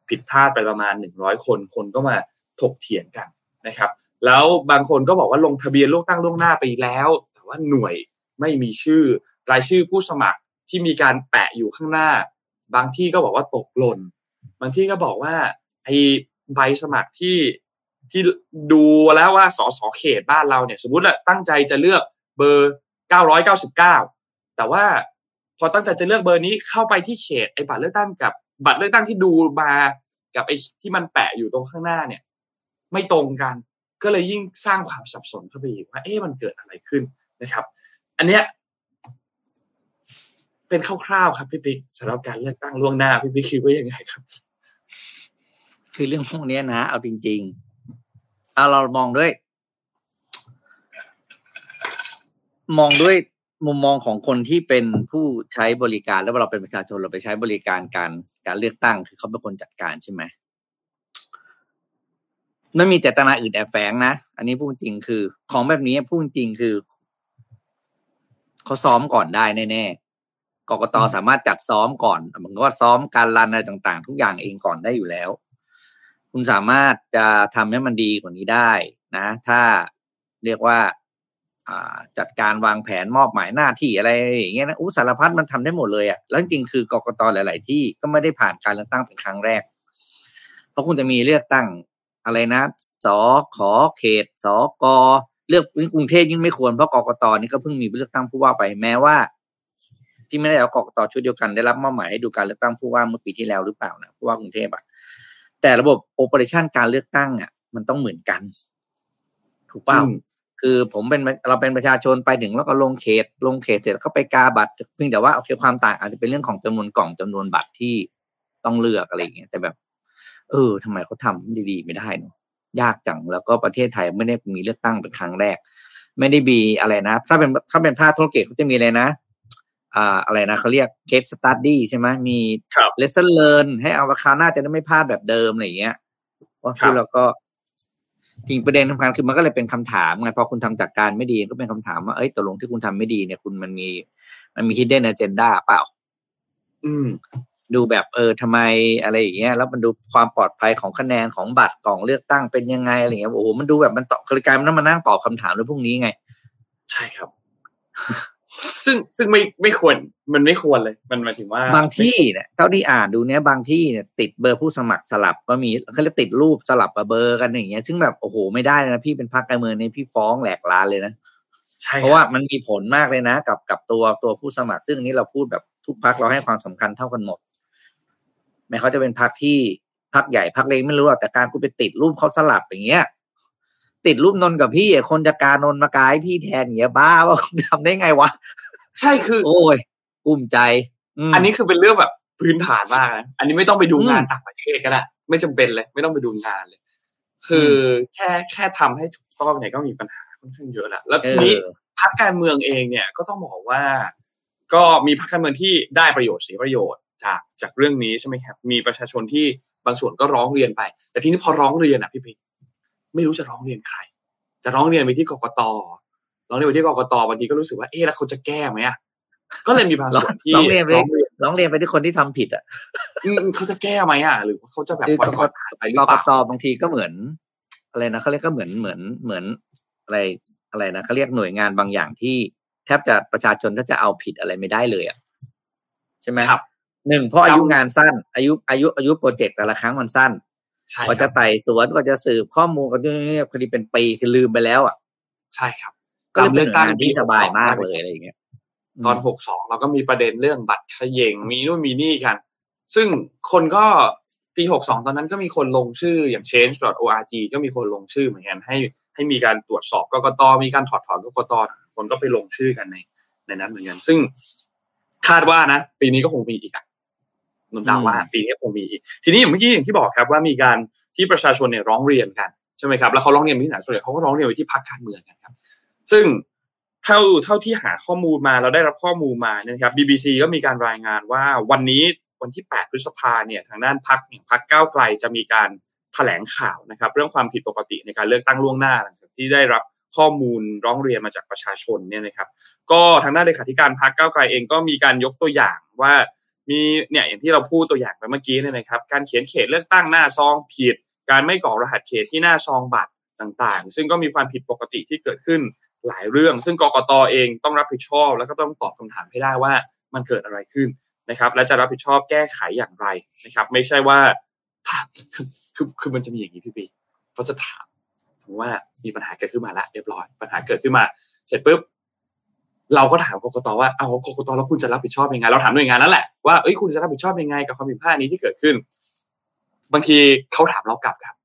ผิดพลาดไปประมาณหนึ่งร้อยคนคนก็มาถกเถียงกันนะครับ แล้วบางคนก็บอกว่าลงทะเบียนเลือกตั้งล่วงหน้าไปแล้ว แต่ว่าหน่วยไม่มีชื่อรายชื่อผู้สมัครที่มีการแปะอยู่ข้างหน้า บางที่ก็บอกว่าตกหล่น บางที่ก็บอกว่าไอ้ใบสมัครที่ที่ดูแล้วว่าสสเขตบ้านเราเนี่ยสมมติแหละตั้งใจจะเลือกเบอร์ 999 แต่ว่าพอตั้งใจจะเลือกเบอร์นี้เข้าไปที่เขตไอ้บัตรเลือกตั้งกับบัตรเลือกตั้งที่ดูมากับไอ้ที่มันแปะอยู่ตรงข้างหน้าเนี่ย ไม่ตรงกันก็เลยยิ่งสร้างความสับสนเข้าไปอีกว่าเอ๊ะมันเกิดอะไรขึ้นนะครับ อันเนี้ยเป็นคร่าวๆครับพี่ปิ๊กสำหรับการเลือกตั้งล่วงหน้าพี่ปิ๊กคิดว่ายังไงครับ คือเรื่องพวกนี้นะเอาจริง ๆเอาเรามองด้วย มองด้วยมุมมองของคนที่เป็นผู้ใช้บริการแล้วเราเป็นประชาชนเราไปใช้บริการการการเลือกตั้ง คือเขาเป็นคนจัดการใช่ไหมไม่มีเจตนาอื่นแอบแฝงนะอันนี้พูดจริงคือ ของแบบนี้พูดจริงคือเขาซ้อมก่อนได้แน่ๆกกตสามารถจัดซ้อมก่อนเหมือนกับซ้อมการรันอะไรต่าง ๆ ทุกอย่างเองก่อนได้อยู่แล้ว คุณสามารถจะทำให้มันดีกว่านี้ได้นะ ถ้าเรียกว่าจัดการวางแผนมอบหมายหน้าที่อะไรอย่างเงี้ยนะอุสารพัดมันทำได้หมดเลยอะ่ะแล้วจริงคือกกตหลาย ๆ ที่ก็ไม่ได้ผ่านการเลือกตั้งเป็นครั้งแรก เพราะคุณจะมีเลือกตั้งอะไรนะสอขอเขตสอกอเลือกกรุงเทพยิ่งไม่ควรเพราะกกตนี่ก็เพิ่งมีเลือกตั้งผู้ว่าไปแม้ว่า ที่ไม่ได้เอากกตชุดเดียวกันได้รับมอบหมายให้ดูการเลือกตั้งผู้ว่าเมื่อปีที่แล้วหรือเปล่านะผู้ว่ากรุงเทพอะ แต่ระบบโอเปอเรชันการเลือกตั้งอะมันต้องเหมือนกัน ถูกเปล่าคือผมเป็นเราเป็นประชาชนไปถึงแล้วก็ลงเขต ลงเขตเสร็จแล้วก็ไปกาบัตรเพียงแต่ว่าโอเคความต่างอาจจะเป็นเรื่องของจำนวนกล่องจำนวนบัตรที่ต้องเลือกอะไรอย่างเงี้ยแต่แบบ เออทำไมเขาทำดีๆ ไม่ได้เนาะยากจังแล้วก็ประเทศไทยไม่ได้มีเลือกตั้งเป็นครั้งแรก ไม่ได้มีอะไรนะ ถ้าเป็นถ้าเป็นภาคธุรกิจเขาจะมีอะไรนะ อ่าอะไรนะเขาเรียก case study ใช่ไหมมี lesson learned ให้เอาคราวหน้าจะได้ไม่พลาดแบบเดิมอะไรอย่างเงี้ยว่าคือเราก็จริงประเด็นสำคัญคือมันก็เลยเป็นคำถามไงพอคุณทำจากการไม่ดีก็เป็นคำถามว่าเอ้ยตกลงที่คุณทำไม่ดีเนี่ยคุณมันมี มันมี hidden agenda เปล่า อืม ดูแบบเออทำไมอะไรอย่างเงี้ยแล้วมันดูความปลอดภัยของคะแนนของบัตรกล่องเลือกตั้งเป็นยังไงอะไรเงี้ยโอ้โหมันดูแบบมันตอบกลายมันต้องมานั่งตอบคำถามในพวกนี้ไง ใช่ครับ ซึ่งซึ่งไม่ไม่ควรมันไม่ควรเลย มันหมายถึงว่า บางที่เนี่ยเท่าที่อ่านดูเนี้ยบางที่เนี่ยติดเบอร์ผู้สมัครสลับก็มีเขาเรียกติดรูปสลับกับเบอร์กันอย่างเงี้ย ซึ่งแบบโอ้โหไม่ได้นะพี่เป็นพรรคการเมืองเนี่ยพี่ฟ้องแหลกลานเลยนะใช่เพราะว่ามันมีผลมากเลยนะ กับกับตัวตัวผู้สมัคร ซึ่งอันนี้เราพูดแบบทุกพักเราให้ความสำคัญเท่ากันหมดแม้เขาจะเป็นพักที่พักใหญ่พักเล็กไม่รู้หรอกแต่การกูไปติดรูปเขาสลับอย่างเงี้ย ติดรูปนนท์กับพี่อะคนจะการนนท์มากายพี่แทนอย่างเงี้ยบ้าว่าทำได้ไงวะ ใช่คือ โอ้ยภูมิใจมอันนี้คือเป็นเรื่องแบบพื้นฐานมากนะอันนี้ไม่ต้องไปดูอืมงานต่างประเทศก็ได้ไม่จำเป็นเลย ไม่ต้องไปดูงานเลย คือแค่แค่ทำให้ถูกต้องเนี่ยก็มีปัญหาค่อนข้างเยอะแล้วแล้วเอทีอนี้พรรคการเมืองเองเนี่ยก็ต้องบอกว่า ก็มีพรรคการเมืองที่ได้ประโยชน์เสียประโยชน์จากจากเรื่องนี้ใช่ไหมครับมีประชาชนที่บางส่วนก็ร้องเรียนไป แต่ทีนี้พอร้องเรียนอะพี่ปิ๊ก ไม่รู้จะร้องเรียนใคร จะร้องเรียนไปที่กกตร้องเรียนไปที่กกตบางทีก็รู้สึกว่าเอ๊ะแล้วเขาจะแก้ไหมอะก็เลยมีบางส่วนที่ร้องเรียนไปร้องเรียนร้องเรียนไปที่คนที่ทำผิดอะอืมเขาจะแก้ไหมอะ หรือว่าเขาจะแบบคือปล่อยกกผ่านไปหรืกอเปกล่าตบางทีก็เหมือน อะไรนะเขาเรียกก็เหมือนเหมือนเหมือนอะไรอะไรนะเขาเรียกหน่วยงานบางอย่างที่แทบจะประชาชนถ้าจะเอาผิดอะไรไม่ได้เลยอะใช่ไหมครับหนึ่งเพราะอายุจำงานสั้น อายุอายุอายุโปรเจกต์แต่ละครั้งมันสั้นใช่ กว่าคจะรับไต่สวนกว่าจะสืบข้อมูลกันเนี่ยคดีเป็นปีคือลืมไปแล้วอะ ใช่ครับก็เลยเป็นหน่วยจำเลือกตั้งงานที่สบายมากเลยอะไรอย่างเงี้ยตอนหกสองเราก็มีประเด็นเรื่องบัตรเขย่งมีนู่นมีนี่กัน ซึ่งคนก็ปีหกสองตอนนั้นก็มีคนลงชื่ออย่าง change.org ก็มีคนลงชื่อเหมือนกันให้ให้มีการตรวจสอบกกตมีการถอดถอนกกตคนก็ไปลงชื่อกันในในนั้นเหมือนกันซึ่งคาดว่านะ ปีนี้ก็คงมีอีกอะ นนท์ดาวว่าอืมปีนี้คงมีอีก ทีนี้อย่างเมื่อกี้อย่างที่บอกครับว่ามีการที่ประชาชนเนี่ยร้องเรียนกันใช่ไหมครับแล้วเขาร้องเรียนไปที่ไหนส่วนใหญ่เขาก็ร้องเรียนไปที่พรรคการเมืองกันครับ ซึ่งเท่าเท่าที่หาข้อมูลมาเราได้รับข้อมูลมาเนี่ยนะครับ BBC ก็มีการรายงานว่าวันนี้วันที่ 8 พฤษภาเนี่ยทางด้านพรรคอย่างพรรคก้าวไกลจะมีการแถลงข่าวนะครับ เรื่องความผิดปกติในการเลือกตั้งล่วงหน้าหลังจากที่ได้รับข้อมูลร้องเรียนมาจากประชาชนเนี่ยนะครับ ก็ทางด้านเลขาธิการพรรคก้าวไกลเองก็มีการยกตัวอย่างว่า มีเนี่ยอย่างที่เราพูดตัวอย่างไปเมื่อกี้เนี่ยนะครับ การเขียนเขตเลือกตั้งหน้าซองผิด การไม่กรอกรหัสเขตที่หน้าซองบัตรต่างๆ ซึ่งก็มีความผิดปกติที่เกิดขึ้นหลายเรื่อง ซึ่งกกตเองต้องรับผิดชอบ แล้วก็ต้องตอบคำถามให้ได้ว่ามันเกิดอะไรขึ้นนะครับ และจะรับผิดชอบแก้ไขอย่างไรนะครับ ไม่ใช่ว่าถามคือคือมันจะมีอย่างนี้พี่ปีเขาจะถามว่ามีปัญหาเกิดขึ้นมาแล้วเรียบร้อย ปัญหาเกิดขึ้นมา เสร็จปุ๊บ เราก็ถามกกตว่าเอากกตแล้วคุณจะรับผิดชอบยังไง เราถามหน่วยงานนั่นแหละว่าเอ้ยคุณจะรับผิดชอบยังไงกับความผิดพลาดนี้ที่เกิดขึ้น บางทีเขาถามเรากลับครับ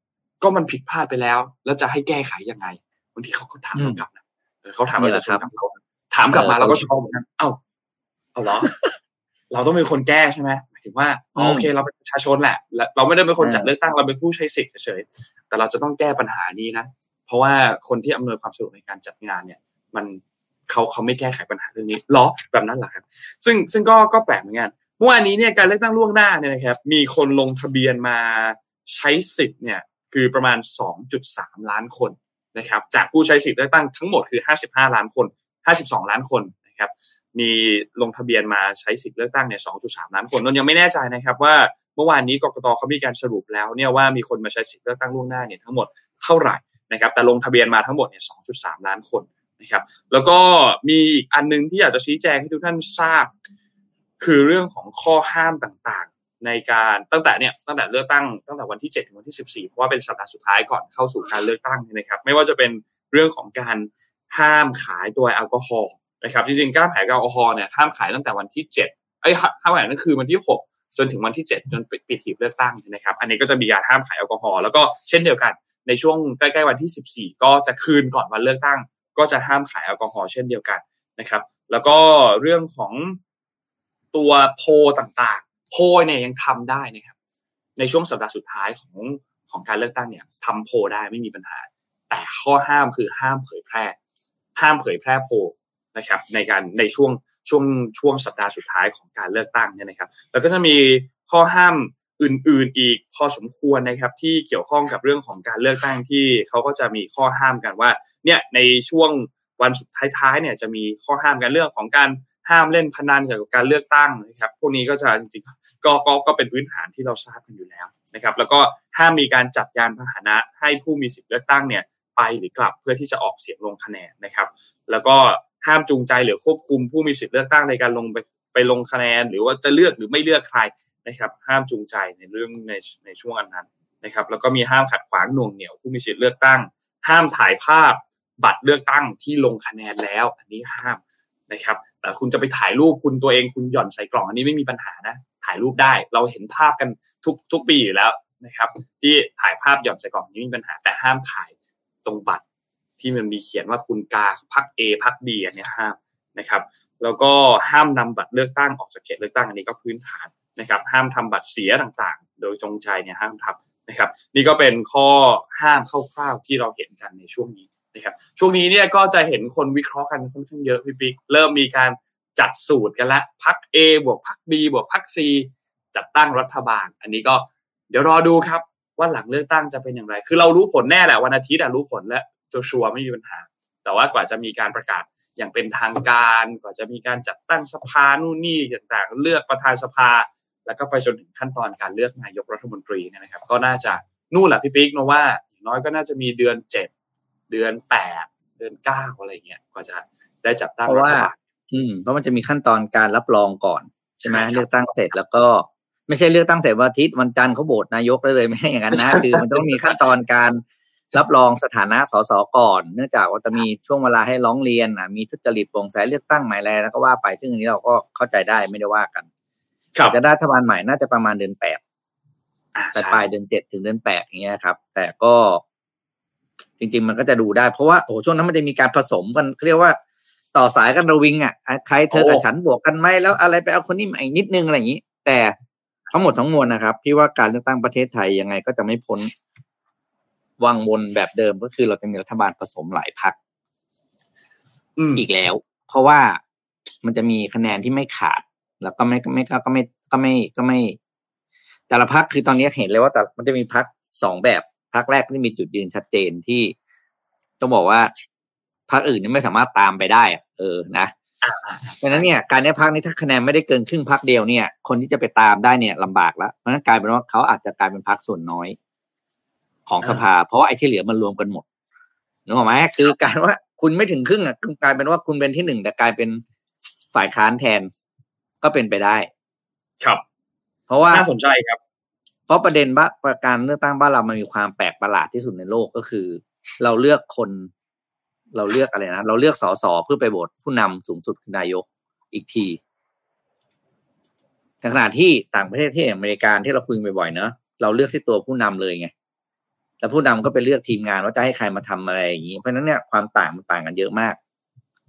ก็มันผิดพลาดไปแล้ว แล้วจะให้แก้ไขยังไงบางทีเขาก็ถามเรากลับนะเออเขาถามนี่เราแหละครับถามเราถามกลับมาเออเราก็ชอบเหมือนกันเอ้าเอาเหรอเราต้องเป็นคนแก้ใช่ไหมหมายถึงว่าอ๋อโอเค เราเป็นประชาชนแหละและเราไม่ได้เป็นคนจัดเลือกตั้งเราเป็นผู้ใช้สิทธิ์เฉยๆแต่เราจะต้องแก้ปัญหานี้นะเพราะว่าคนที่อำนวยความสะดวกในการจัดงานเนี่ย มัน เขาเขาไม่แก้ไขปัญหาเรื่องนี้หรอแบบนั้นเหรอครับ ซึ่งซึ่งก็ก็แปลกเหมือนกันเมื่อวานนี้เนี่ยการเลือกตั้งล่วงหน้าเนี่ยนะครับ มีคนลงทะเบียนมาใช้สิทธิ์เนี่ยคือประมาณ 2.3 ล้านคนนะครับ จากผู้ใช้สิทธิ์เลือกตั้งทั้งหมดคือ 55 ล้านคน 52 ล้านคนนะครับ มีลงทะเบียนมาใช้สิทธิ์เลือกตั้งเนี่ย 2.3 ล้านคนนนยังไม่แน่ใจนะครับว่าเมื่อวานนี้กกตเขามีการสรุปแล้วเนี่ยว่ามีคนมาใช้สิทธิ์เลือกตั้งล่วงหน้าเนี่ยทั้งหมดเท่าไหร่นะครับ แต่ลงทะเบียนมาทั้งหมดเนี่ย 2.3 ล้านคน นะครับแล้วก็มีอีกอันนึงที่อยากจะชี้แจงให้ทุกท่านทราบ คือเรื่องของข้อห้ามต่างๆ ในการตั้งแต่เนี่ยตั้งแต่เลือกตั้งตั้งแต่วันที่7ถึงวันที่ 14 เพราะว่าเป็นสัปดาห์สุดท้ายก่อนเข้าสู่การเลือกตั้งนะครับ ไม่ว่าจะเป็นเรื่องของการห้ามขายตัวแอลกอฮอล์นะครับจริงๆการขายแอลกอฮอล์เนี่ยห้ามขายตั้งแต่วันที่7ไอ้ห้ามขายนั่นคือวันที่ 6 จนถึงวันที่ 7 จนปิดปิดหีบเลือกตั้งนะครับ อันนี้ก็จะมีการห้ามขายแอลกอฮอล์แล้วก็เช่นเดียวกันในช่วงใกล้ๆวันที่ 14 ก็จะคืนก่อนวันเลือกตั้ง ก็จะห้ามขายแอลกอฮอล์เช่นเดียวกันนะครับ แล้วก็เรื่องของตัวโพต่างๆ โพเนี่ยยังทำได้นะครับ ในช่วงสัปดาห์สุดท้ายของของการเลือกตั้งเนี่ยทำโพได้ไม่มีปัญหา แต่ข้อห้ามคือห้ามเผยแพร่ ห้ามเผยแพร่โพนะครับ ในการในช่วงช่วงช่วงสัปดาห์สุดท้ายของการเลือกตั้งเนี่ยนะครับ แล้วก็จะมีข้อห้าม อื่นๆอีกพอสมควรนะครับ ที่เกี่ยวข้องกับเรื่องของการเลือกตั้งที่เขาก็จะมีข้อห้ามกันว่า เนี่ยในช่วงวันสุดท้ายๆเนี่ยจะมีข้อห้ามกันเรื่องของการห้ามเล่นพนันเกี่ยวกับการเลือกตั้งนะครับ พวกนี้ก็จะจริงๆก็ก็ก็เป็นพื้นฐานที่เราทราบกันอยู่แล้วนะครับ แล้วก็ห้ามมีการจัดยานพาหนะให้ผู้มีสิทธิเลือกตั้งเนี่ยไปหรือกลับเพื่อที่จะออกเสียงลงคะแนนนะครับ แล้วก็ห้ามจูงใจหรือควบคุมผู้มีสิทธิเลือกตั้งในการลงไปไปลงคะแนน หรือว่าจะเลือกหรือไม่เลือกใคร นะครับห้ามจูงใจในเรื่องในในช่วงอันนั้นนะครับแล้วก็มีห้ามขัดขวางหน่วงเหนี่ยวผู้มีสิทธิเลือกตั้ง ห้ามถ่ายภาพบัตรเลือกตั้งที่ลงคะแนนแล้ว อันนี้ห้ามนะครับแต่คุณจะไปถ่ายรูปคุณตัวเองคุณหย่อนใส่กล่องอันนี้ไม่มีปัญหานะถ่ายรูปได้เราเห็นภาพกันทุกทุกปีอยู่แล้วนะครับ ที่ถ่ายภาพหย่อนใส่กล่องนี้ไม่มีปัญหา แต่ห้ามถ่ายตรงบัตรที่มันมีเขียนว่าคุณกาพัก A พัก B อันนี้ห้ามนะครับ แล้วก็ห้ามนำบัตรเลือกตั้งออกจากเขตเลือกตั้งอันนี้ก็พื้นฐาน นะครับห้ามทำบัตรเสียต่างๆ โดยจงใจเนี่ยห้ามทำนะครับ นี่ก็เป็นข้อห้ามคร่าวๆที่เราเห็นกันในช่วงนี้นะครับช่วงนี้เนี่ยก็จะเห็นคนวิเคราะห์กันค่อนข้างเยอะพี่ปิ๊กเริ่มมีการจัดสูตรกันละพัก A บวกพัก B บวกพัก C จัดตั้งรัฐบาล อันนี้ก็เดี๋ยวรอดูครับว่าหลังเลือกตั้งจะเป็นอย่างไร คือเรารู้ผลแน่แหละวันอาทิตย์รู้ผลแล้วชัวร์ไม่มีปัญหา แต่ว่ากว่าจะมีการประกาศอย่างเป็นทางการ กว่าจะมีการจัดตั้งสภานู่นนี่ต่างๆ เลือกประธานสภา แล้วก็ไปจนถึงขั้นตอนการเลือกนายกรัฐมนตรีนะครับ ก็น่าจะนู่นแหละพี่ปิ๊กนะว่าอย่างน้อยก็น่าจะมีเดือนเจ็ดเดือนแปดเดือนเก้าอะไรเงี้ยกว่าจะได้จัดตั้งรัฐบาลอืมเพราะมันจะมีขั้นตอนการรับรองก่อนใช่ไหมเลือกตั้งเสร็จแล้วก็ไม่ใช่เลือกตั้งเสร็จวันอาทิตย์วันจันทร์เขาโบสนายกได้เลยไม่ใช่อย่างนั้นนะคือมันต้องมีขั้นตอนการรับรองสถานะสสก่อน เนื่องจากว่าจะมีช่วงเวลาให้ร้องเรียนอะมีทุจริตโปร่งใสเลือกตั้งใหม่อะไรแล้วก็ว่าไปซึ่งอันนี้เราก็เข้าใจได้ไม่ได้ว่ากัน จะได้รัฐบาลใหม่น่าจะประมาณเดือนแปดแต่ปลายเดือนเจ็ดถึงเดือนแปดอย่างเงี้ยครับ แต่ก็จริง ๆ มันก็จะดูได้ เพราะว่าโอ้ช่วงนั้นมันจะมีการผสมกันเรียกว่าต่อสายกันระวิงอะใครเธอกับฉันบวกกันไหมแล้วอะไรไปเอาคนนี้มาอีกนิดนึงอะไรอย่างนี้ แต่ทั้งหมดทั้งมวลนะครับ พี่ว่าการเลือกตั้งประเทศไทยยังไงก็จะไม่พ้นวังวนแบบเดิมก็คือเราจะมีรัฐบาลผสมหลายพักอีกแล้ว เพราะว่ามันจะมีคะแนนที่ไม่ขาด แล้วก็ไม่ไม่ก็ไม่ก็ไม่ก็ไม่ แต่ละพักคือตอนนี้เห็นเลยว่าแต่มันจะมีพักสองแบบพักแรกที่มีจุดยืนชัดเจนที่ต้องบอกว่าพักอื่นนี่ไม่สามารถตามไปได้เออนะเพราะนั้นเนี่ยการนี้พักนี้ถ้าคะแนนไม่ได้เกินครึ่งพักเดียวเนี่ย คนที่จะไปตามได้เนี่ยลำบากแล้วเพราะนั้นกลายเป็นว่าเขาอาจจะกลายเป็นพักส่วนน้อยของสภา เพราะว่าไอ้ที่เหลือมันรวมกันหมดนึกออกไหมคือการว่าคุณไม่ถึงครึ่งอะกลายเป็นว่าคุณเป็นที่หนึ่งแต่กลายเป็นฝ่ายค้านแทน ก็เป็นไปได้ ครับ เพราะว่าน่าสนใจครับ เพราะประเด็นว่าการเลือกตั้งบ้านเรามันมีความแปลกประหลาดที่สุดในโลกก็คือ เราเลือกคน เราเลือกอะไรนะเราเลือกสสเพื่อไปโหวตผู้นำสูงสุดคือนายกอีกทีในขณะที่ต่างประเทศที่อเมริกาที่เราคุยบ่อยๆเนอะเราเลือกที่ตัวผู้นำเลยไงแล้วผู้นำก็ไปเลือกทีมงานว่าจะให้ใครมาทำอะไรอย่างนี้เพราะฉะนั้นเนี่ยความต่างมันต่างกันเยอะมาก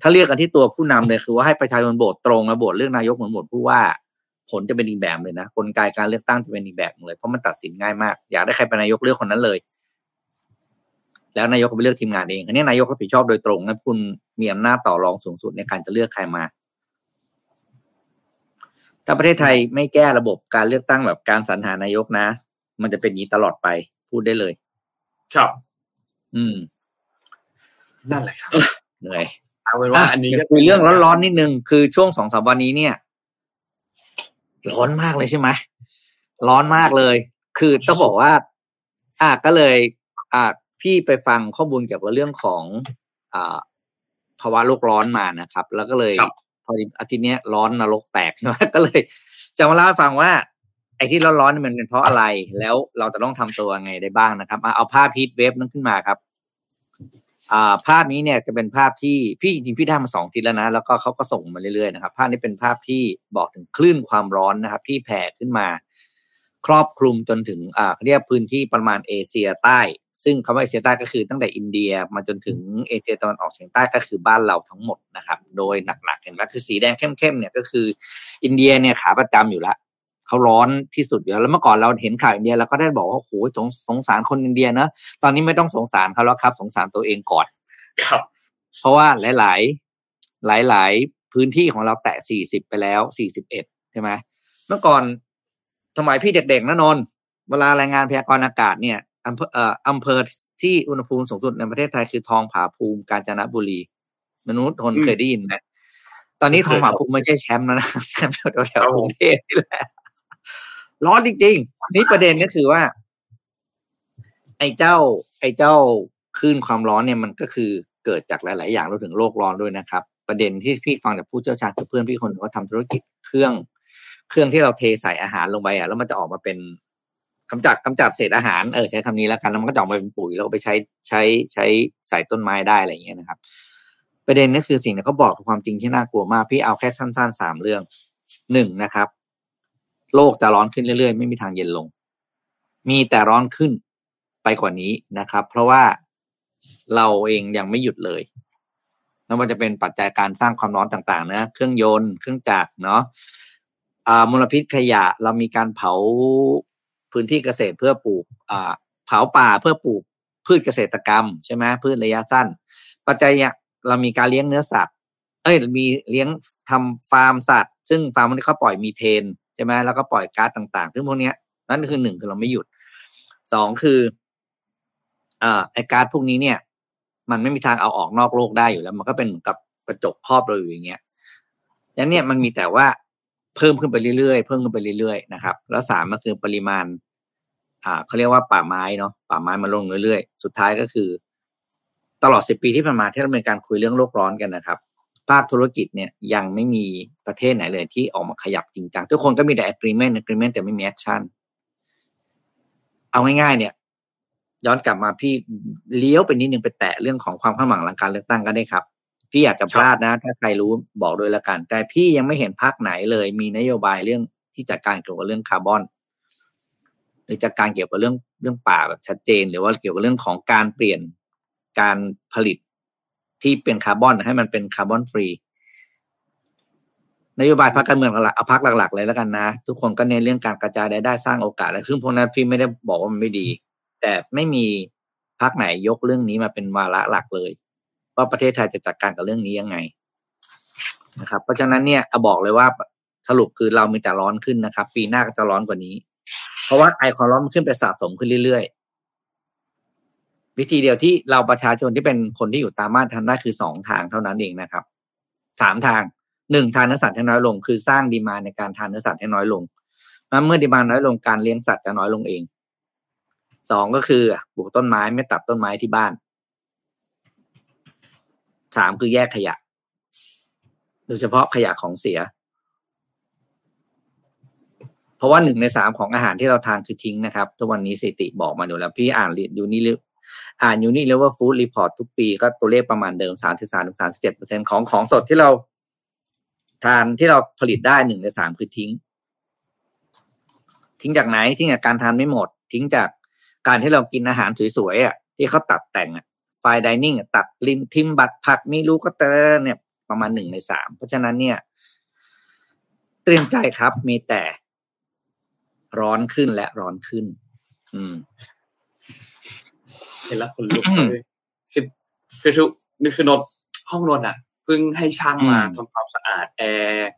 ถ้าเลือกกันที่ตัวผู้นำเลยคือว่าให้ประชาชนโหวตตรงและโหวตเลือกนายกเหมือนโหวตผู้ว่า ผลจะเป็นอีกแบบเลยนะกลไกการเลือกตั้งจะเป็นอีกแบบเลยเพราะมันตัดสินง่ายมาก อยากได้ใครเป็นนายกเลือกคนนั้นเลย แล้วนายกก็ไปเลือกทีมงานเองอันนี้นายกรับผิดชอบโดยตรงนะคุณมีอำนาจต่อรองสูงสุดในการจะเลือกใครมา ถ้าประเทศไทยไม่แก้ระบบการเลือกตั้งแบบการสรรหานายกนะ มันจะเป็นอย่างนี้ตลอดไปพูดได้เลย ครับ อืม นั่นแหละครับเหนื่อย เอาเป็นว่าอันนี้คุยเรื่องร้อนๆนิดนึงคือช่วงสองสามวันนี้เนี่ย ร้อนมากเลยใช่ไหมร้อนมากเลย คือต้องบอกว่า อะก็เลย อะพี่ไปฟังข้อมูลเกี่ยวกับเรื่องของอ่าภาวะโลกร้อนมานะครับ แล้วก็เลยพออาทิตย์นี้ร้อนนรกแตกใช่ไหมก็เลย จะมาเล่าให้ฟังว่า ไอ้ที่ร้อนๆมันเป็นเพราะอะไร แล้วเราจะต้องทำตัวไงได้บ้างนะครับเอาภาพพีทเวฟนั้นขึ้นมาครับอ่า ภาพนี้เนี่ยจะเป็นภาพที่พี่จริงพี่ได้มาสองทีแล้วนะ แล้วก็เขาก็ส่งมาเรื่อยๆนะครับ ภาพนี้เป็นภาพที่บอกถึงคลื่นความร้อนนะครับ ที่แผ่ขึ้นมา ครอบคลุมจนถึงอ่าเรียกพื้นที่ประมาณเอเชียใต้ ซึ่งคำว่าเอเชียใต้ก็คือตั้งแต่อินเดียมาจนถึงเอเชียตะวันออกเฉียงใต้ก็คือบ้านเราทั้งหมดนะครับ โดยหนักๆเห็นไหมคือสีแดงเข้มๆเนี่ยก็คือ อินเดียเนี่ยขาประจำอยู่แล้ว เขาร้อนที่สุดอยู่แล้วแล้วเมื่อก่อนเราเห็นข่าวอินเดียเราก็ได้บอกว่าโอ้โหสงสงสารคนอินเดียนะตอนนี้ไม่ต้องสงสารเขาแล้วครับ สงสารตัวเองก่อน ครับ เพราะว่าหลาย ๆ หลาย ๆ พื้นที่ของเราแตะสี่สิบไปแล้วสี่สิบเอ็ดใช่ไหมเมื่อก่อนสมัยพี่เด็กๆนะนนเวลารายงานพยากรณ์อากาศเนี่ยอำเภอเอ่ออำเภอที่อุณหภูมิสูงสุดในประเทศไทยคือทองผาภูมิกาญจนบุรี มนุษย์ทนเคยได้ยินไหมตอนนี้ทองหมาภูมิไม่ใช่แชมป์แล้วนะแชมป์แถวๆกรุงเทพนี่แหละ ร้อนจริงๆ นี่ประเด็นก็คือว่า ไอ้เจ้า ไอ้เจ้าคลื่นความร้อนเนี่ยมันก็คือเกิดจากหลาย ๆ อย่างรวมถึงโลกร้อนด้วยนะครับ ประเด็นที่พี่ฟังจากผู้เชี่ยวชาญคือเพื่อนพี่คนเขาทำธุรกิจเครื่อง เครื่องที่เราเทใส่อาหารลงไปอะแล้วมันจะออกมาเป็นกำจัดกำจัดเศษอาหารเออใช้คำนี้แล้วกันแล้วมันก็จะออกมาเป็นปุ๋ยแล้วก็ไปใช้ใช้ใช้ใส่ต้นไม้ได้อะไรอย่างเงี้ยนะครับ ประเด็นก็คือสิ่งที่เขาบอกคือความจริงที่น่ากลัวมาก พี่เอาแค่สั้นๆสามเรื่องหนึ่งนะครับ โลกจะร้อนขึ้นเรื่อยๆ ไม่มีทางเย็นลง มีแต่ร้อนขึ้นไปกว่านี้นะครับ เพราะว่าเราเองยังไม่หยุดเลยไม่ว่าจะเป็นปัจจัยการสร้างความร้อนต่างๆ นะ เครื่องยนต์ เครื่องจักรเนาะมลพิษขยะ เรามีการเผาพื้นที่เกษตรเพื่อปลูกเผาป่าเพื่อปลูกพืชเกษตรกรรมใช่ไหมพืชระยะสั้น ปัจจัยเนี่ยเรามีการเลี้ยงเนื้อสัตว์ เอ้ย มีเลี้ยงทำฟาร์มสัตว์ ซึ่งฟาร์มนี้เขาปล่อยมีเทน ใช่ไหมแล้วก็ปล่อยก๊าซต่างๆซึ่งพวกนี้นั่นคือหนึ่งคือเราไม่หยุดสองคืออ่าไอก๊าซพวกนี้เนี่ย มันไม่มีทางเอาออกนอกโลกได้อยู่แล้ว มันก็เป็นเหมือนกับกระจกครอบเราอยู่อย่างเงี้ยยันเนี่ยมันมีแต่ว่าเพิ่มขึ้นไปเรื่อยๆเพิ่มขึ้นไปเรื่อยๆนะครับ แล้วสามก็คือปริมาณ อ่าเขาเรียกว่าป่าไม้เนาะป่าไม้มาลงเรื่อยๆ สุดท้ายก็คือ ตลอดสิบปีที่ผ่านมาที่เรามีการคุยเรื่องโลกร้อนกันนะครับ ภาคธุรกิจเนี่ยยังไม่มีประเทศไหนเลยที่ออกมาขยับจริงจังทุกคนก็มีแต่ agreement agreement แต่ไม่มี action เอาง่ายๆเนี่ย ย้อนกลับมาพี่เลี้ยวไปนิดนึงไปแตะเรื่องของความคาดหวังหลังการเลือกตั้งก็ได้ครับ พี่อยากจะพลาดนะ ถ้าใครรู้บอกด้วยละกัน แต่พี่ยังไม่เห็นพรรคไหนเลย มีนโยบายเรื่องที่จัดการเกี่ยวกับเรื่องคาร์บอนหรือจัดการเกี่ยวกับเรื่องเรื่องป่าแบบชัดเจน หรือว่าเกี่ยวกับเรื่องของการเปลี่ยนการผลิต ที่เป็นคาร์บอนให้มันเป็น carbon free นโยบายพรรคการเมืองหลักเอาพรรคหลักๆ เลยแล้วกันนะ ทุกคนก็เน้นเรื่องการกระจายรายได้สร้างโอกาสอะไรซึ่งพวกนั้นพี่ไม่ได้บอกว่ามันไม่ดี แต่ไม่มีพรรคไหนยกเรื่องนี้มาเป็นวาระหลักเลย ว่าประเทศไทยจะจัดการกับเรื่องนี้ยังไงนะครับ เพราะฉะนั้นเนี่ยเอาบอกเลยว่าสรุปคือเรามีแต่ร้อนขึ้นนะครับ ปีหน้าก็จะร้อนกว่านี้ เพราะว่าไอความร้อนมันขึ้นไปสะสมขึ้นเรื่อยๆ วิธีเดียวที่เราประชาชนที่เป็นคนที่อยู่ตามบ้านทำได้คือสองทางเท่านั้นเองนะครับสามทางหนึ่งทานเนื้อสัตว์ให้น้อยลง คือสร้างดีมาในการทานเนื้อสัตว์ให้น้อยลงเมื่อ demand น้อยลงการเลี้ยงสัตว์จะน้อยลงเองสองก็คือปลูกต้นไม้ไม่ตัดต้นไม้ที่บ้านสามคือแยกขยะ โดยเฉพาะขยะของเสีย เพราะว่าหนึ่งในสามของอาหารที่เราทานคือทิ้งนะครับ ทุกวันนี้สถิติบอกมาอยู่แล้ว พี่อ่าน UN นี่ อ่าน UN นี่เรียกว่า food report ทุกปีก็ตัวเลขประมาณเดิมสามถึงสามถึงสามสิบเจ็ดเปอร์เซ็นของของสดที่เราทานที่เราผลิตได้หนึ่งในสามคือทิ้ง ทิ้งจากไหนทิ้งจากการทานไม่หมด ทิ้งจากการที่เรากินอาหารสวยๆอะที่เขาตัดแต่งอะไฟดิเนิ่งตัดลิมทิมบัตผักมีลูกก็เตอร์เนี่ยประมาณหนึ่งในสามเพราะฉะนั้นเนี่ย เตรียมใจครับมีแต่ร้อนขึ้นและร้อนขึ้น อืม เห็นแล้วคนลุกเลยคือคือทุกนี่คือนอนห้องนอนอะเพิ่งให้ช่างมาทำความสะอาดแอร์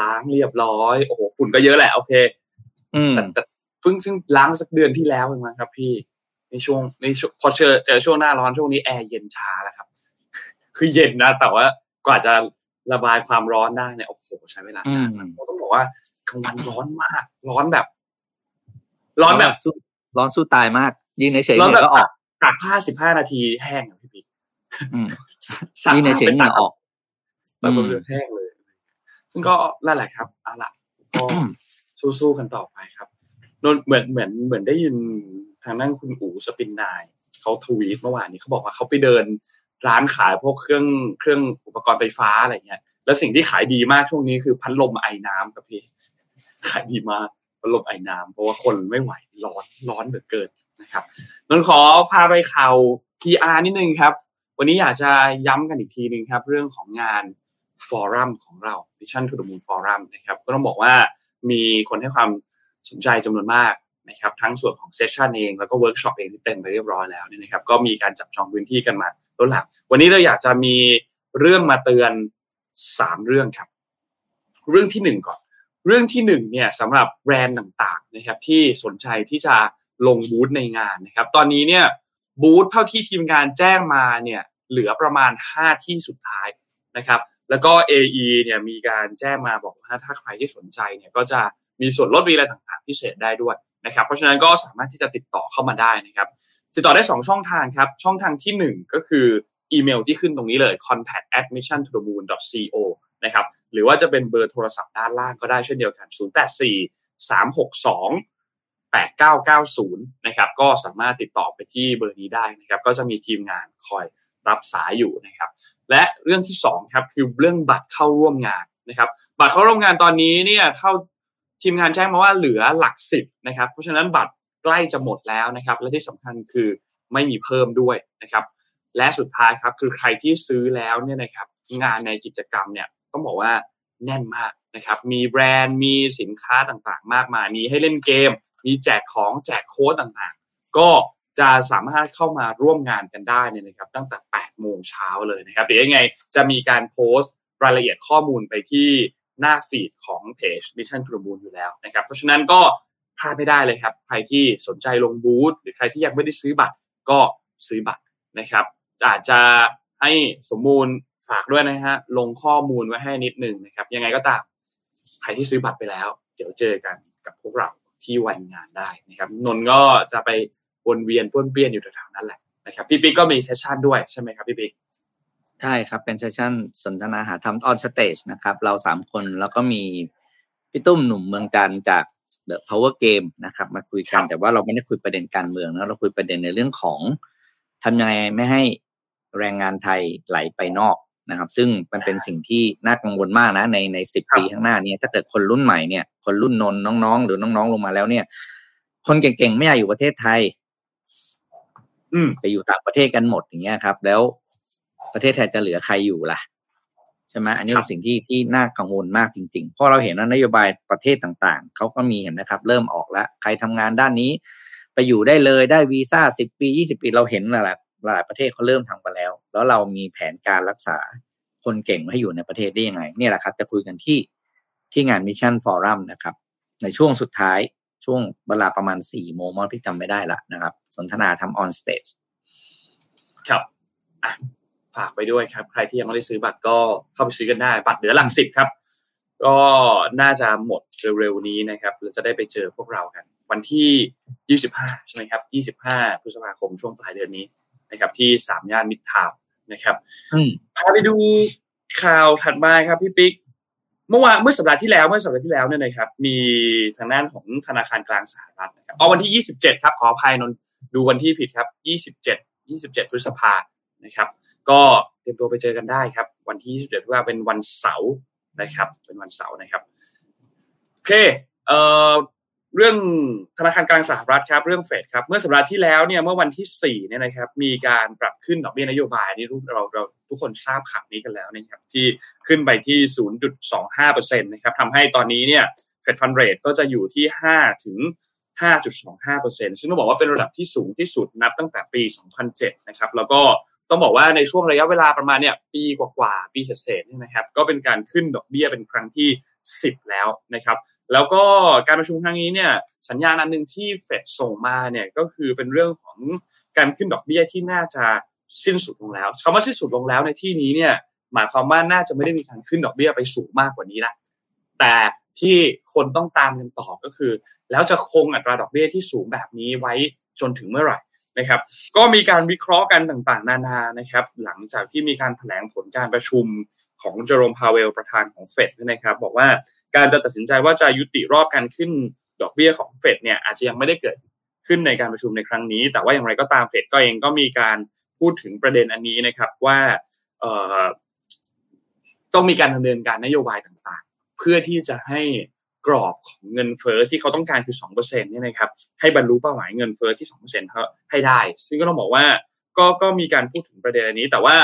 ล้างเรียบร้อยโอ้โหฝุ่นก็เยอะแหละโอเคอืมแต่แต่เพิ่งซึ่งล้างสักเดือนที่แล้วเองมั้งครับ พี่ในช่วงในช่วงพอเจอเจอช่วงหน้าร้อนช่วงนี้แอร์เย็นช้าแล้วครับ คือเย็นนะแต่ว่ากว่าจะระบายความร้อนได้เนี่ยโอ้โหใช้เวลาอืมต้องบอกว่ากลางวันร้อนมาก ร้อนแบบ ร้อนแบบสู้ร้อนสู้ตายมากยืนเฉยๆร้อนเนี่แบบยก็ออก ตากผ้าสิบห้านาทีแห้งอะพี่ปิ๊กอืมซักยืนเฉยๆเหงื่อออกแบบเรือแห้งเลย ซึ่งก็นั่นแหละครับเอาล่ะก็สู้ๆกันต่อไปครับนนเหมือนเหมือนเหมือนได้ยินทางนั่งคุณอู๋สปินนายเขาทวีตเมื่อวานนี้เขาบอกว่าเขาไปเดินร้านขายพวกเครื่องเครื่องอุปกรณ์ไฟฟ้าอะไรเงี้ย แล้วสิ่งที่ขายดีมากช่วงนี้คือพัดลมไอ้น้ำครับพี่ขายดีมากพัดลมไอน้ำเพราะว่าคนไม่ไหวร้อนร้อนเหลือเกิน นะครับนนขอพาไปข่าว PR นิดนึงครับ วันนี้อยากจะย้ำกันอีกทีหนึ่งครับ เรื่องของงานฟอรัมของเรา Vision to the Moon Forum นะครับก็ต้องบอกว่ามีคนให้ความสนใจจำนวนมากนะครับทั้งส่วนของ session เองแล้วก็เวิร์กช็อปเองที่เต็มไปเรียบร้อยแล้วเนี่ยนะครับก็มีการจับจองพื้นที่กันมาต้นหลังวันนี้เราอยากจะมีเรื่องมาเตือนสามเรื่องครับ เรื่องที่หนึ่งก่อน เรื่องที่หนึ่งเนี่ยสำหรับแบรนด์ต่างๆนะครับที่สนใจที่จะ ลงบูธในงานนะครับ ตอนนี้เนี่ยบูธเท่าที่ทีมงานแจ้งมาเนี่ยเหลือประมาณ 5 ที่สุดท้ายนะครับ แล้วก็ AE เนี่ยมีการแจ้งมาบอกว่าถ้าใครที่สนใจเนี่ยก็จะมีส่วนลดวีอะไรต่างๆ พิเศษได้ด้วยนะครับ เพราะฉะนั้นก็สามารถที่จะติดต่อเข้ามาได้นะครับติดต่อได้ 2 ช่องทางครับ ช่องทางที่ 1 ก็คืออีเมลที่ขึ้นตรงนี้เลย contact at mission to the moon co นะครับหรือว่าจะเป็นเบอร์โทรศัพท์ด้านล่างก็ได้เช่นเดียวกัน 084 362 8990นะครับก็สามารถติดต่อไปที่เบอร์นี้ได้นะครับก็จะมีทีมงานคอยรับสายอยู่นะครับและเรื่องที่2ครับคือเรื่องบัตรเข้าร่วมงานนะครับบัตรเข้าร่วมงานตอนนี้เนี่ยเข้าทีมงานแจ้งมาว่าเหลือหลักสิบนะครับเพราะฉะนั้นบัตรใกล้จะหมดแล้วนะครับและที่สำคัญคือไม่มีเพิ่มด้วยนะครับและสุดท้ายครับคือใครที่ซื้อแล้วเนี่ยนะครับงานในกิจกรรมเนี่ยต้องบอกว่าแน่นมาก นะครับมีแบรนด์มีสินค้าต่างๆ มากมายมีให้เล่นเกม มีแจกของแจกโค้ดต่างๆ ก็จะสามารถเข้ามาร่วมงานกันได้เนี่ยนะครับ ตั้งแต่ 8 โมงเช้าเลยนะครับเดี๋ยวยังไงจะมีการโพสต์รายละเอียดข้อมูลไปที่หน้าฟีดของเพจ Mission to the Moon อยู่แล้วนะครับ เพราะฉะนั้นก็พลาดไม่ได้เลยครับ ใครที่สนใจลงบูธหรือใครที่ยังไม่ได้ซื้อบัตรก็ซื้อบัตรนะครับ อาจจะให้สมมูลฝากด้วยนะฮะลงข้อมูลไว้ให้นิดหนึ่งนะครับ ยังไงก็ตาม รที่ซื้อบัตรไปแล้ว เดี๋ยวเจอกันกับพวกเราที่วันงานได้นะครับนนก็จะไปวนเวียนป้วนเปี้ยนอยู่แถวๆนั้นแหละนะครับพี่ปิ๊กก็มี session ด้วยใช่ไหมครับพี่ปิ๊กใช่ครับเป็น session สนทนาหาธรรม on stage นะครับเราสามคนแล้วก็มีพี่ตุ้มหนุ่มเมืองจันทร์จาก The Power Game นะครับมาคุยกันแต่ว่าเราไม่ได้คุยประเด็นการเมืองนะเราคุยประเด็นในเรื่องของทำยังไงไม่ให้แรงงานไทยไหลไปนอก นะครับ ซึ่งมันเป็นสิ่งที่น่ากังวลมากนะในในสิบปีข้างหน้านี้ถ้าเกิดคนรุ่นใหม่เนี่ย คนรุ่นนนน้องๆ หรือน้องๆ ลงมาแล้วเนี่ย คนเก่งๆ ไม่อยากอยู่ประเทศไทย อืมไปอยู่ต่างประเทศกันหมดอย่างเงี้ยครับ แล้วประเทศไทยจะเหลือใครอยู่ล่ะใช่ไหมอันนี้ครัเป็บนสิ่งที่ที่น่ากังวลมากจริงๆเพราะเราเห็นว่านโยบายประเทศต่างๆเขาก็มีเห็นนะครับ เริ่มออกแล้วใครทำงานด้านนี้ ไปอยู่ได้เลยได้วีซ่าสิบปียี่สิบปีเราเห็นหลายหลายประเทศเขาเริ่มทำกันแล้ว แล้วเรามีแผนการรักษาคนเก่งให้อยู่ในประเทศได้ยังไงเนี่ยแหละครับ จะคุยกันที่ที่งาน Mission Forum นะครับ ในช่วงสุดท้ายช่วงเวลาประมาณสี่โมงมั้งพี่จำไม่ได้ละนะครับ สนทนาทำ on stageครับอะฝากไปด้วยครับ ใครที่ยังไม่ได้ซื้อบัตรก็เข้าไปซื้อกันได้ บัตรเหลือหลังสิบครับ ก็น่าจะหมดเร็วๆนี้นะครับเราจะได้ไปเจอพวกเรากัน วันที่ 25 ใช่ไหมครับ 25 พฤษภาคมช่วงปลายเดือนนี้นะครับ ที่สามย่านมิตรทาวน์ นะครับอืมพาไปดูข่าวถัดมาครับพี่ปิ๊กเมื่อวานเมื่อสัปดาห์ที่แล้วเมื่อสัปดาห์ที่แล้วเนี่ยนะครับ มีทางด้านของธนาคารกลางสหรัฐนะครับเอาวันที่ 27 ครับ ขออภัยนนท์ดูวันที่ผิดครับ 27 27 พฤษภานะครับ ก็เตรียมตัวไปเจอกันได้ครับ วันที่ 27พฤษภาเป็นวันเสาร์นะครับ เป็นวันเสาร์นะครับโอเคเอ่อ เรื่องธนาคารกลางสหรัฐครับเรื่องเฟดครับเมื่อสัปดาห์ที่แล้วเนี่ยเมื่อวันที่สี่เนี่ยนะครับมีการปรับขึ้นดอกเบี้ยนโยบายนี่ทุกเราเราทุกคนทราบข่าวนี้กันแล้วนะครับที่ขึ้นไปที่ 0.25%นะครับทำให้ตอนนี้เนี่ยเฟดฟันเรทก็จะอยู่ที่5ถึง5.25%ซึ่งต้องบอกว่าเป็นระดับที่สูงที่สุดนับตั้งแต่ปี 2007 นะครับ แล้วก็ต้องบอกว่าในช่วงระยะเวลาประมาณเนี่ยปีกว่าๆปีเศษๆเนี่ยนะครับ ก็เป็นการขึ้นดอกเบี้ยเป็นครั้งที่ 10 แล้วนะครับ แล้วก็การประชุมครั้งนี้เนี่ยสัญญาณอันหนึ่งที่เฟดส่งมาเนี่ยก็คือเป็นเรื่องของการขึ้นดอกเบี้ยที่น่าจะสิ้นสุดลงแล้วคำว่าสิ้นสุดลงแล้วในที่นี้เนี่ยหมายความว่าน่าจะไม่ได้มีการขึ้นดอกเบี้ยไปสูงมากกว่านี้ละแต่ที่คนต้องตามกันต่อก็คือ แล้วจะคงอัตราดอกเบี้ยที่สูงแบบนี้ไว้จนถึงเมื่อไหร่นะครับ ก็มีการวิเคราะห์กันต่างๆ นานานะครับ หลังจากที่มีการแถลงผลการประชุมของเจอโรมพาเวลประธานของเฟดนะครับ บอกว่า การจะตัดสินใจว่าจะยุติรอบการขึ้นดอกเบี้ยของเฟดเนี่ยอาจจะยังไม่ได้เกิดขึ้นในการประชุมในครั้งนี้ แต่ว่าอย่างไรก็ตามเฟดก็เองก็มีการพูดถึงประเด็นอันนี้นะครับว่าเอ่อต้องมีการดำเนินการนโยบายต่างๆ เพื่อที่จะให้กรอบของเงินเฟ้อที่เขาต้องการคือ2%เนี่ยนะครับให้บรรลุเป้าหมายเงินเฟ้อที่2%เขาให้ได้ ซึ่งก็ต้องบอกว่าก็ก็มีการพูดถึงประเด็นอันนี้ แต่ว่า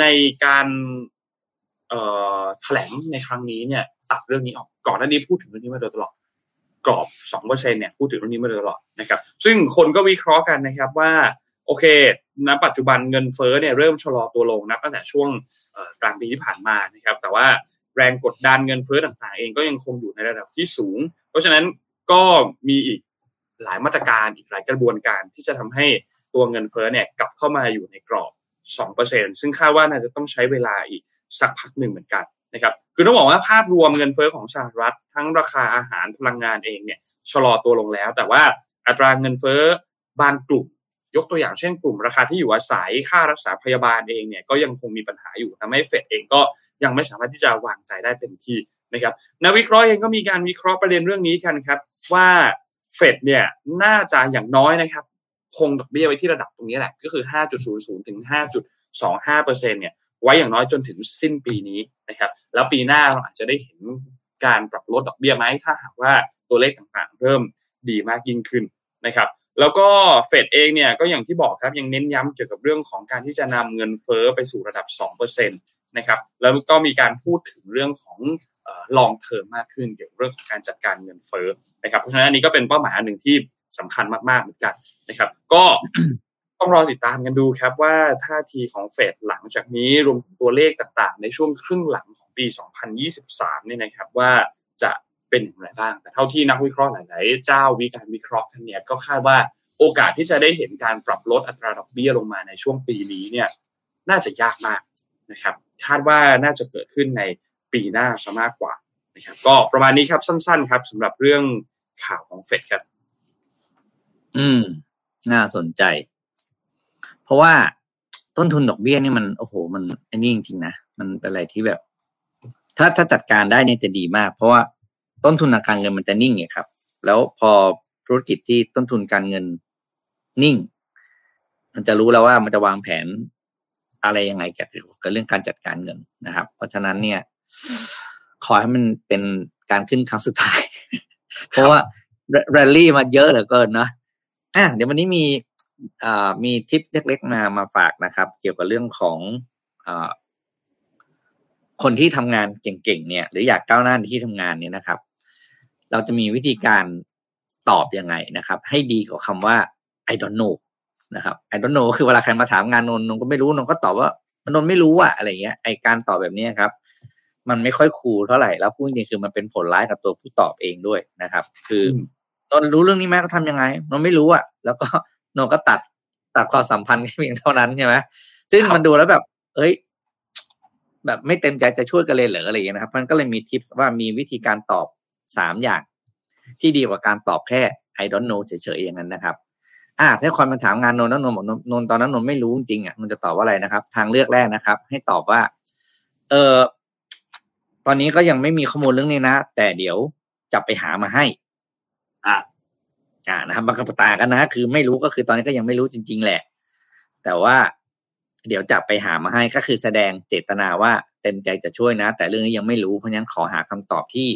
ในการแถลงในครั้งนี้เนี่ย ตัดเรื่องนี้ออกก่อนหน้านี้พูดถึงเรื่องนี้มาโดยตลอดกรอบ2%เนี่ยพูดถึงเรื่องนี้มาโดยตลอดนะครับ ซึ่งคนก็วิเคราะห์กันนะครับว่าโอเคณปัจจุบันเงินเฟ้อเนี่ยเริ่มชะลอตัวลงนับตั้งแต่ช่วงกลางปีที่ผ่านมานะครับแต่ว่าแรงกดดันเงินเฟ้อต่างๆ เองก็ยังคงอยู่ในระดับที่สูง เพราะฉะนั้นก็มีอีกหลายมาตรการอีกหลายกระบวนการที่จะทำให้ตัวเงินเฟ้อเนี่ยกลับเข้ามาอยู่ในกรอบ 2%ซึ่งคาดว่าน่าจะต้องใช้เวลาอีกสักพักหนึ่งเหมือนกัน นะครับคือต้องบอกว่าภาพรวมเงินเฟ้อของสหรัฐ ทั้งราคาอาหารพลังงานเองเนี่ยชะลอตัวลงแล้ว แต่ว่าอัตราเงินเฟ้อบางกลุ่ม ยกตัวอย่างเช่นกลุ่มราคาที่อยู่อาศัยค่ารักษาพยาบาลเองเนี่ยก็ยังคงมีปัญหาอยู่ทำให้เฟดเองก็ยังไม่สามารถที่จะวางใจได้เต็มที่นะครับนักวิเคราะห์เองก็มีการวิเคราะห์ประเด็นเรื่องนี้กันครับ ว่าเฟดเนี่ยน่าจะอย่างน้อยนะครับ คงดอกเบี้ยไว้ที่ระดับตรงนี้แหละ ก็คือ 5.00 ถึง 5.25เปอร์เซ็นเนี่ย ไว้อย่างน้อยจนถึงสิ้นปีนี้นะครับ แล้วปีหน้าเราอาจจะได้เห็นการปรับลดดอกเบี้ยไหมถ้าหากว่าตัวเลขต่างๆ เริ่มดีมากยิ่งขึ้นนะครับแล้วก็เฟดเองเนี่ยก็อย่างที่บอกครับยังเน้นย้ำเกี่ยวกับเรื่องของการที่จะนำเงินเฟ้อไปสู่ระดับ 2%นะครับแล้วก็มีการพูดถึงเรื่องของลองเทอมมากขึ้นเกี่ยวกับเรื่องของการจัดการเงินเฟ้อนะครับเพราะฉะนั้นอันนี้ก็เป็นเป้าหมายหนึ่งที่สำคัญมากๆเหมือนกันนะครับ ก็ ต้องรอติดตามกันดูครับว่าท่าทีของเฟดหลังจากนี้รวมถึงตัวเลขต่างๆ ในช่วงครึ่งหลังของปี 2023นี่นะครับว่าจะเป็นอย่างไรบ้าง แต่เท่าที่นักวิเคราะห์หลายๆ เจ้าวิการวิเคราะห์ท่านเนี่ยก็คาดว่าโอกาสที่จะได้เห็นการปรับลดอัตราดอกเบี้ยลงมาในช่วงปีนี้เนี่ยน่าจะยากมากนะครับคาดว่าน่าจะเกิดขึ้นในปีหน้าซะมากกว่านะครับก็ประมาณนี้ครับสั้นๆครับสำหรับเรื่องข่าวของเฟดครับ อืม น่าสนใจ เพราะว่าต้นทุนดอกเบี้ยนี่มันโอ้โห มันอันนี้จริงๆนะมันเป็นอะไรที่แบบ ถ้าถ้าจัดการได้เนี่ยจะดีมาก เพราะว่าต้นทุนทางการเงินมันจะนิ่งไงครับ แล้วพอธุรกิจที่ต้นทุนการเงินนิ่ง มันจะรู้แล้วว่ามันจะวางแผนอะไรยังไงเกี่ยวกับเรื่องการจัดการเงินนะครับ เพราะฉะนั้นเนี่ย ขอให้มันเป็นการขึ้นครั้งสุดท้าย เพราะว่าแรลลี่มาเยอะเหลือเกินเนาะอะเดี๋ยววันนี้มี มีทิปเล็กๆมามาฝากนะครับ เกี่ยวกับเรื่องของอ่าคนที่ทำงานเก่งๆเนี่ย หรืออยากก้าวหน้าในที่ทำงานเนี่ยนะครับ เราจะมีวิธีการตอบยังไงนะครับ ให้ดีกว่าคำว่า I don't know นะครับ I don't know คือเวลาใครมาถามงานนนนนก็ไม่รู้นนก็ตอบว่านนไม่รู้อะอะไรเงี้ยไอการตอบแบบนี้ครับ มันไม่ค่อยคูลเท่าไหร่แล้วพูดจริงคือมันเป็นผลร้ายกับตัวผู้ตอบเองด้วยนะครับ คือนนรู้เรื่องนี้ไหมก็ทำยังไงนนไม่รู้อะแล้วก็ นนก็ตัดตัดความสัมพันธ์เพียงเท่านั้นใช่ไหมซึ่งมันดูแล้วแบบ เอ้ย แบบไม่เต็มใจจะช่วยกันเลยเหรออะไรอย่างนี้นะครับ มันก็เลยมีทิปว่ามีวิธีการตอบสามอย่าง ที่ดีกว่าการตอบแค่ I don't know เฉยๆอย่างนั้นนะครับอ่าถ้าคนมาถามงานนนท์นนท์บอกนนท์ตอนนั้นนนท์ไม่รู้จริงๆอะมันจะตอบว่าอะไรนะครับ ทางเลือกแรกนะครับ ให้ตอบว่า เออตอนนี้ก็ยังไม่มีข้อมูลเรื่องนี้นะ แต่เดี๋ยวจะไปหามาให้ อ่า อ่านะครับบางคำตากันนะคือไม่รู้ก็คือตอนนี้ก็ยังไม่รู้จริง ๆ แหละ แต่ว่าเดี๋ยวจะไปหามาให้ก็คือแสดงเจตนาว่าเต็มใจจะช่วยนะ แต่เรื่องนี้ยังไม่รู้เพราะฉะนั้นขอหาคำตอบที่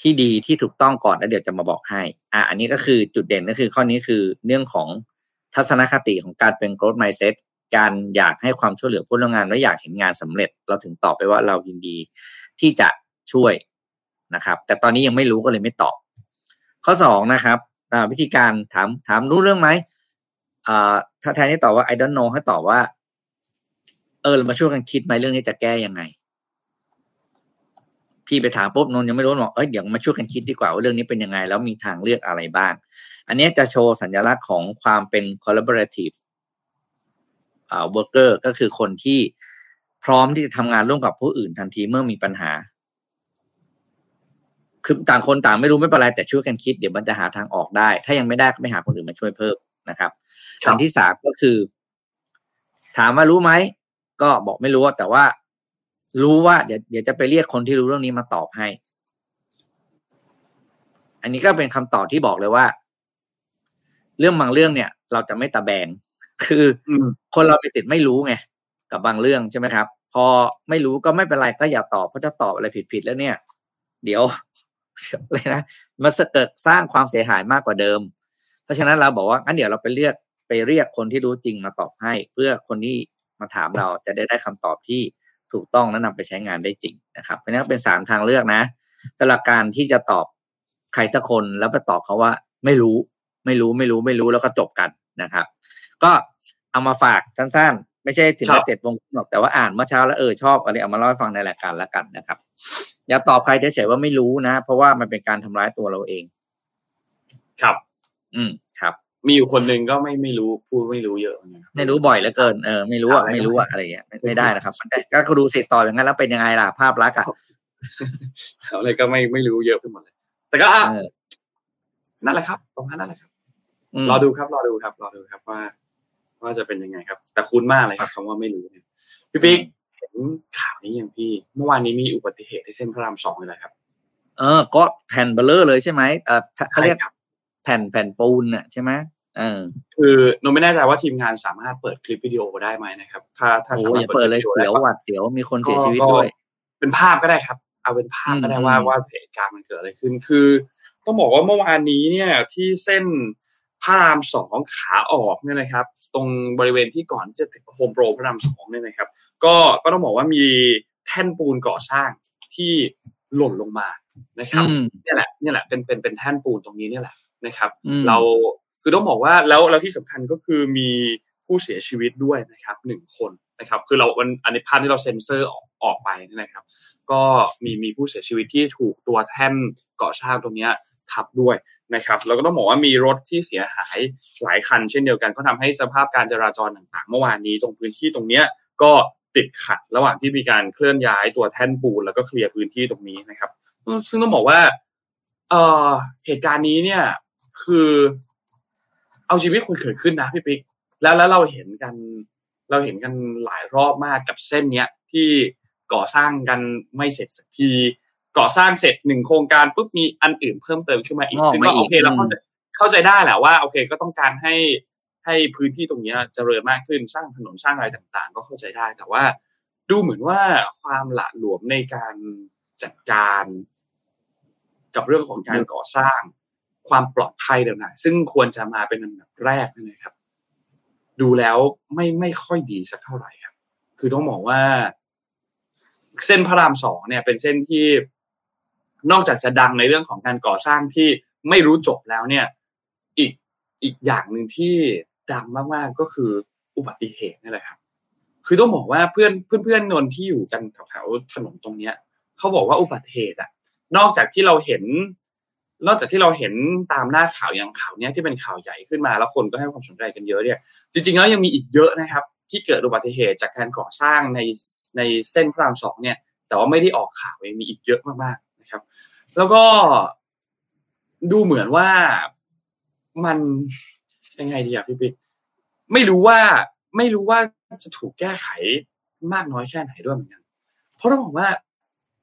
ที่ดีที่ถูกต้องก่อนแล้วเดี๋ยวจะมาบอกให้ อะอันนี้ก็คือจุดเด่นก็คือข้อนี้คือเรื่องของทัศนคติของการเป็น growth mindset การอยากให้ความช่วยเหลือผู้ร่วมงานและอยากเห็นงานสำเร็จ เราถึงตอบไปว่าเรายินดีที่จะช่วยนะครับ แต่ตอนนี้ยังไม่รู้ก็เลยไม่ตอบ ข้อสองนะครับ วิธีการถามถามรู้เรื่องไหมถ้าแทนที่ตอบว่า I don't know ให้ตอบว่า เออเรามาช่วยกันคิดไหมเรื่องนี้จะแก้ยังไง พี่ไปถามปุ๊บนนยังไม่รู้บอกเอ้ยเดี๋ยวมาช่วยกันคิดดีกว่าว่าเรื่องนี้เป็นยังไง แล้วมีทางเลือกอะไรบ้าง อันนี้จะโชว์สัญลักษณ์ของความเป็น collaborative worker ก็คือคนที่พร้อมที่จะทำงานร่วมกับผู้อื่นทันทีเมื่อมีปัญหา คือต่างคนต่างไม่รู้ไม่เป็นไรแต่ช่วยกันคิดเดี๋ยวมันจะหาทางออกได้ ถ้ายังไม่ได้ก็ไม่หาคนอื่นมาช่วยเพิ่มนะครับอันที่สามก็คือ ถามว่ารู้ไหมก็บอกไม่รู้แต่ว่า รู้ว่าเดี๋ยวเดี๋ยวจะไปเรียกคนที่รู้เรื่องนี้มาตอบให้ อันนี้ก็เป็นคำตอบที่บอกเลยว่า เรื่องบางเรื่องเนี่ย เราจะไม่ตะแบง คือคนเราเป็นสิทธิ์ไม่รู้ไงกับบางเรื่องใช่ไหมครับ พอไม่รู้ก็ไม่เป็นไรก็อย่าตอบเพราะถ้าตอบอะไรผิดๆแล้วเนี่ย เดี๋ยว เลยนะมันเกิดสร้างความเสียหายมากกว่าเดิม เพราะฉะนั้นเราบอกว่างั้นเดี๋ยวเราไปเรียกไปเรียกคนที่รู้จริงมาตอบให้ เพื่อคนที่มาถามเราจะได้ได้คำตอบที่ถูกต้องและนำไปใช้งานได้จริงนะครับ เพราะนั้นเป็นสามทางเลือกนะสำหรับการที่จะตอบใครสักคนแล้วไปตอบเขาว่า ไม่รู้ ไม่รู้ไม่รู้ไม่รู้แล้วก็จบกันนะครับ ก็เอามาฝากสั้นๆ ไม่ใช่ถึงแค่เจ็ดโมงหรอกแต่ว่าอ่านเมื่อเช้าแล้วเออชอบอะไรเอามาเล่าให้ฟังในรายการแล้วกันนะครับ อย่าตอบใครเฉยๆว่าไม่รู้นะ เพราะว่ามันเป็นการทำร้ายตัวเราเอง ครับ อืมครับ มีอยู่คนหนึ่งก็ไม่ไม่รู้พูดไม่รู้เยอะเหมือนกันครับไม่รู้บ่อยเหลือเกินเออไม่รู้อะอะไรไม่รู้อะอะไรอย่างเงี้ยไม่ไม่ได้นะครับมันได้ก็ดูสิต่ออย่างนั้นแล้วเป็นยังไงล่ะภาพลักษณ์อะอะไรก็ไม่ไม่รู้เยอะไปหมดเลยแต่ก็อะเออนั่นแหละครับประมาณนั่นแหละครับมรอดูครับรอดูครับรอดูครับว่า ว่าจะเป็นยังไงครับ แต่คุ้นมากเลยครับคำว่าไม่รู้เนี่ยพี่ปิ๊กเห็ นข่าวนี้ยังพี่ เมื่อวานนี้มีอุบัติเหตุที่เส้นพระรามสองเลยนะครับ เออ ก็แผ่นเบลเลอร์เลยใช่ไหมเออถ้าเขาเรียกใช่ครับแผ่นแผ่นปูนน่ะใช่ไหมเออ คือโนไม่แน่ใจว่าทีมงานสามารถเปิดคลิปวิดีโอได้ไหมนะครับ ถ้าถ้าโอ้สามารอถย่าเปิดเลยคปเสียววิดีโอได้หวัดเสียวมีคนเสียชีวิตก็ด้วย เป็นภาพก็ได้ครับ เอาเป็นภาพก็ได้อืมว่าอืมว่าเหตุการณ์มันเกิดอะไรขึ้น คือ ต้องบอกว่าเมื่อวานนี้เนี่ยที่เส้นพระรามสองขาออกเนี่ยนะครับ ตรงบริเวณที่ก่อนที่จะถึงโฮมโปรพระรามสองเนี่ยนะครับ ก็ก็ต้องบอกว่ามีแท่นปูนก่อสร้างที่หล่นลงมานะครับอืมเนี่ยแหละเนี่ยแหละเป็นเป็นเป็นแท่นปูนตรงนี้เนี่ยแหละนะครับอืมเราคือต้องบอกว่าแล้วแล้วที่สำคัญก็คือมีผู้เสียชีวิตด้วยนะครับหนึ่งคนนะครับ คือเราวันอันนี้ภาพที่เราเซ็นเซอร์ออกออกไปนะครับ ก็มีมีผู้เสียชีวิตที่ถูกตัวแท่นก่อสร้างตรงเนี้ย ทับด้วยนะครับแล้วก็ต้องบอกว่ามีรถที่เสียหายหลายคันเช่นเดียวกันก็ทำให้สภาพการจราจรต่างๆ เมื่อวานนี้ตรงพื้นที่ตรงเนี้ยก็ติดขัดระหว่างที่มีการเคลื่อนย้ายตัวแท่นปูนแล้วก็เคลียร์พื้นที่ตรงนี้นะครับ ซึ่งต้องบอกว่าเอ่อเหตุการณ์นี้เนี่ยคือเอาชีวิตคนเกิดขึ้นนะพี่ปิ๊กแล้วแล้วเราเห็นกัน เราเห็นกันหลายรอบมากกับเส้นเนี้ยที่ก่อสร้างกันไม่เสร็จสักที ก่อสร้างเสร็จหนึ่งโครงการปุ๊บมีอันอื่นเพิ่มเติมขึ้นมาอีกงอกซึ่งมาก็อีโอกเคเราเข้าใจเข้าใจได้แหละว่า โอเคก็ต้องการให้ให้พื้นที่ตรงเนี้ยเจริญมากขึ้นสร้างถนนสร้างอะไรต่าง ๆ ก็เข้าใจได้ แต่ว่าดูเหมือนว่าความหละหลวมในการจัดการ กับเรื่องของการก่อสร้าง ความปลอดภัยต่างๆซึ่งควรจะมาเป็นอันดับแรกนั่นเลยครับ ดูแล้วไม่ไม่ค่อยดีสักเท่าไหร่ครับ คือต้องบอกว่า เส้นพระรามสองเนี่ย เป็นเส้นที่ นอกจากจะดังในเรื่องของการก่อสร้างที่ไม่รู้จบแล้วเนี่ย อีกอีกอย่างหนึ่งที่ดังมากๆก็คืออุบัติเหตุนี่แหละครับ คือต้องบอกว่าเพื่อนเพื่อนเพื่อนนที่อยู่กันแถวๆถนนตรงเนี้ยเขาบอกว่าอุบัติเหตุอะนอกจากที่เราเห็น นอกจากที่เราเห็นตามหน้าข่าวอย่างข่าวเนี้ยที่เป็นข่าวใหญ่ขึ้นมาแล้วคนก็ให้ความสนใจกันเยอะเนี่ย จริงๆแล้วยังมีอีกเยอะนะครับ ที่เกิดอุบัติเหตุจากการก่อสร้างในในเส้นพระรามสองเนี่ย แต่ว่าไม่ได้ออกข่าวยังมีอีกเยอะมากๆ นะครับ แล้วก็ดูเหมือนว่ามันยังไงดีอะพี่ปิ๊กไม่รู้ว่าไม่รู้ว่าจะถูกแก้ไขมากน้อยแค่ไหนด้วยเหมือนกันเพราะต้องบอกว่า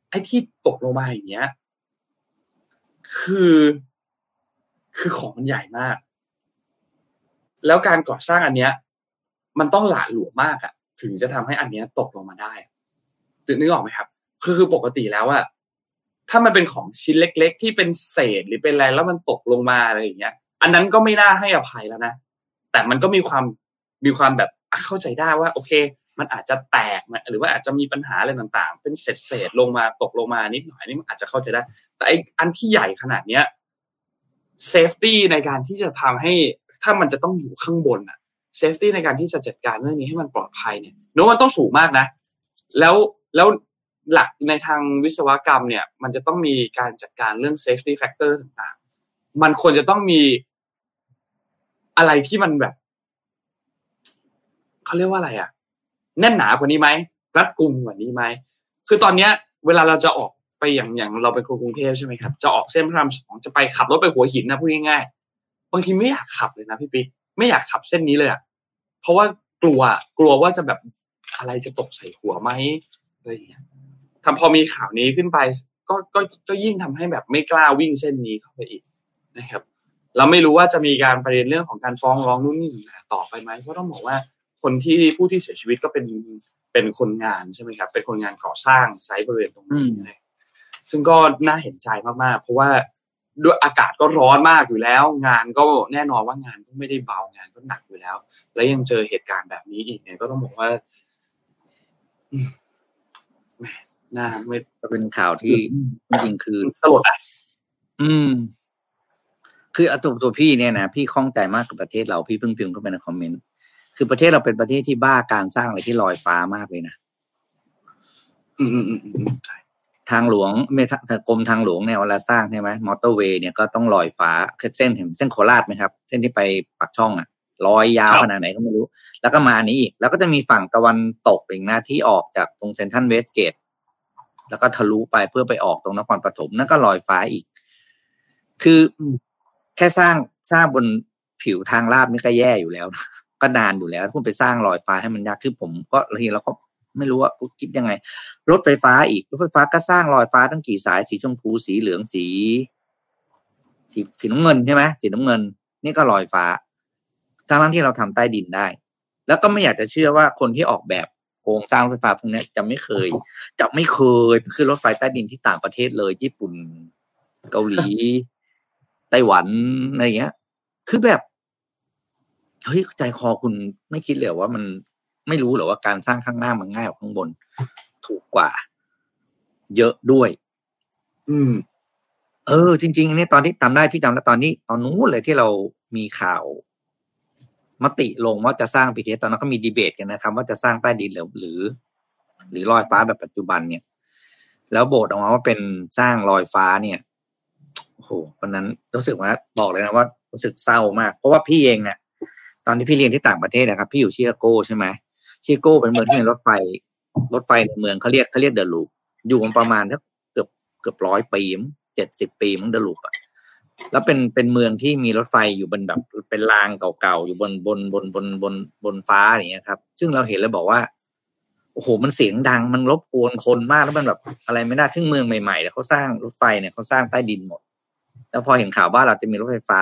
ไอ้ที่ตกลงมาอย่างเงี้ย คือ คือของมันใหญ่มาก แล้วการก่อสร้างอันเนี้ย มันต้องหละหลวมมากอะถึงจะทำให้อันเนี้ยตกลงมาได้นึกออกไหมครับ คือคือปกติแล้วอะ ถ้ามันเป็นของชิ้นเล็ก ๆ ที่เป็นเศษหรือเป็นอะไรแล้วมันตกลงมาอะไรอย่างเงี้ย อันนั้นก็ไม่น่าให้อภัยแล้วนะ แต่มันก็มีความมีความแบบเข้าใจได้ว่า โอเค มันอาจจะแตกนะหรือว่าอาจจะมีปัญหาอะไรต่างๆ เป็นเศษเศษๆลงมาตกลงมานิดหน่อยนี่มันอาจจะเข้าใจได้ แต่ไอ้อันที่ใหญ่ขนาดเนี้ย safety ในการที่จะทำให้ถ้ามันจะต้องอยู่ข้างบนอะ safety ในการที่จะจัดการเรื่องนี้ให้มันปลอดภัยเนี่ยโน้มันต้องสูงมากนะ แล้วแล้ว หลักในทางวิศวกรรมเนี่ย มันจะต้องมีการจัดการเรื่อง safety factor ต่างๆ มันควรจะต้องมีอะไรที่มันแบบเขาเรียกว่าอะไรอะแน่นหนากว่านี้ไหมรัดกุมกว่านี้ไหมคือตอนเนี้ย เวลาเราจะออกไปอย่างอย่างเราเป็นคนกรุงเทพใช่ไหมครับ จะออกเส้นพระรามสองจะไปขับรถไปหัวหินนะพูดง่ายๆบางทีไม่อยากขับเลยนะพี่ปิ๊กไม่อยากขับเส้นนี้เลยอะเพราะว่ากลัวกลัวว่าจะแบบอะไรจะตกใส่หัวไหมอะไรอย่างเงี้ย ทำพอมีข่าวนี้ขึ้นไปก็ก็ก็ยิ่งทำให้แบบไม่กล้าวิ่งเส้นนี้เข้าไปอีกนะครับ เราไม่รู้ว่าจะมีการประเด็นเรื่องของการฟ้องร้องนู่นนี่ต่างๆต่อไปไหมเพราะต้องบอกว่าคนที่ผู้ที่เสียชีวิตก็เป็นเป็นคนงานใช่ไหมครับ เป็นคนงานก่อสร้างไซต์บริเวณตรงนี้นะซึ่งก็น่าเห็นใจมากๆ เพราะว่าด้วยอากาศก็ร้อนมากอยู่แล้ว งานก็แน่นอนว่างานก็ไม่ได้เบางานก็หนักอยู่แล้ว แล้วยังเจอเหตุการณ์แบบนี้อีกเนี่ยก็ต้องบอกว่าอืมแหม น่าไม่ก็เป็นข่าวที่จริงๆคือสลดอะอืม คือเอาตัวตัวพี่เนี่ยนะพี่ข้องใจมากกับประเทศเราพี่เพิ่งพิมพ์เข้าไปในคอมเมนต์คือประเทศเราเป็นประเทศที่บ้าการสร้างอะไรที่ลอยฟ้ามากเลยนะอืมอืมอืมอืมใช่ทางหลวงเมทกรมทางหลวงเนี่ยเวลาสร้างใช่ไหมมอเตอร์เวย์เนี่ยก็ต้องลอยฟ้าเส้นเห็นเส้นโคราชไหมครับ เส้นที่ไปปักช่องอะลอยยาวขนาดไหนก็ไม่รู้ แล้วก็มาอันนี้อีก แล้วก็จะมีฝั่งตะวันตกอีกนะที่ออกจากตรงเซนทันเวสเกต แล้วก็ทะลุไปเพื่อไปออกตรงนครปฐมนั่นก็ลอยฟ้าอีก คือแค่สร้างสร้างบนผิวทางลาบนี่ก็แย่อยู่แล้ว ก็นานอยู่แล้วคุณไปสร้างลอยฟ้าให้มันยากคือผมก็ทีเราก็ไม่รู้ว่าคิดยังไง รถไฟฟ้าอีกรถไฟฟ้าก็สร้างลอยฟ้าตั้งกี่สายสีชมพูสีเหลืองสี สีสีน้ำเงินใช่ไหมสีน้ำเงิน นี่ก็ลอยฟ้าทั้งที่เราทำใต้ดินได้ แล้วก็ไม่อยากจะเชื่อว่าคนที่ออกแบบโครงสร้างรถไฟฟ้าพวกนี้จะไม่เคย จะไม่เคยขึ้นรถไฟใต้ดินที่ต่างประเทศเลย ญี่ปุ่น เกาหลีไต้หวันอะไรเงี้ย คือแบบเฮ้ยใจคอคุณไม่คิดเลยว่ามันไม่รู้หรอว่าการสร้างข้างหน้ามันง่ายกว่าข้างบน ถูกกว่า เยอะด้วย อืม เออ จริงๆอันนี้ตอนที่ทำได้พี่จำได้ตอนนี้ ตอนนู้นเลยที่เรามีข่าว มติลงว่าจะสร้างพีเทตอนนั้นก็มีดีเบตกันนะครับ ว่าจะสร้างใต้ดินหรือหรือ หรือลอยฟ้าแบบปัจจุบันเนี่ย แล้วโบสออกมาว่าเป็นสร้างลอยฟ้าเนี่ยโอ้โหวันนั้นรู้สึกว่าบอกเลยนะว่ารู้สึกเศร้ามาก เพราะว่าพี่เองเนี่ยตอนที่พี่เรียนที่ต่างประเทศนะครับ พี่อยู่ชิคาโกใช่ไหมชิคาโกเป็นเมืองที่มีรถไฟ รถไฟในเมืองเขาเรียกเขาเรียกเดอะลูปอยู่มาประมาณเกือบเกือบร้อยปีมั้งเจ็ดสิบปีมั้งเดอะลูปอะ แล้วเป็นเป็นเมืองที่มีรถไฟอยู่บนแบบเป็นรางเก่าๆอยู่บนบนบนบนบนบนฟ้าอย่างเงี้ยครับ ซึ่งเราเห็นเลยบอกว่าโอ้โห มันเสียงดัง มันรบกวนคนมาก แล้วมันแบบอะไรไม่ได้ทึ่งเมืองใหม่ๆแล้วเขาสร้างรถไฟเนี่ยเขาสร้างใต้ดินหมด แล้วพอเห็นข่าวบ้านเราจะมีรถไฟฟ้า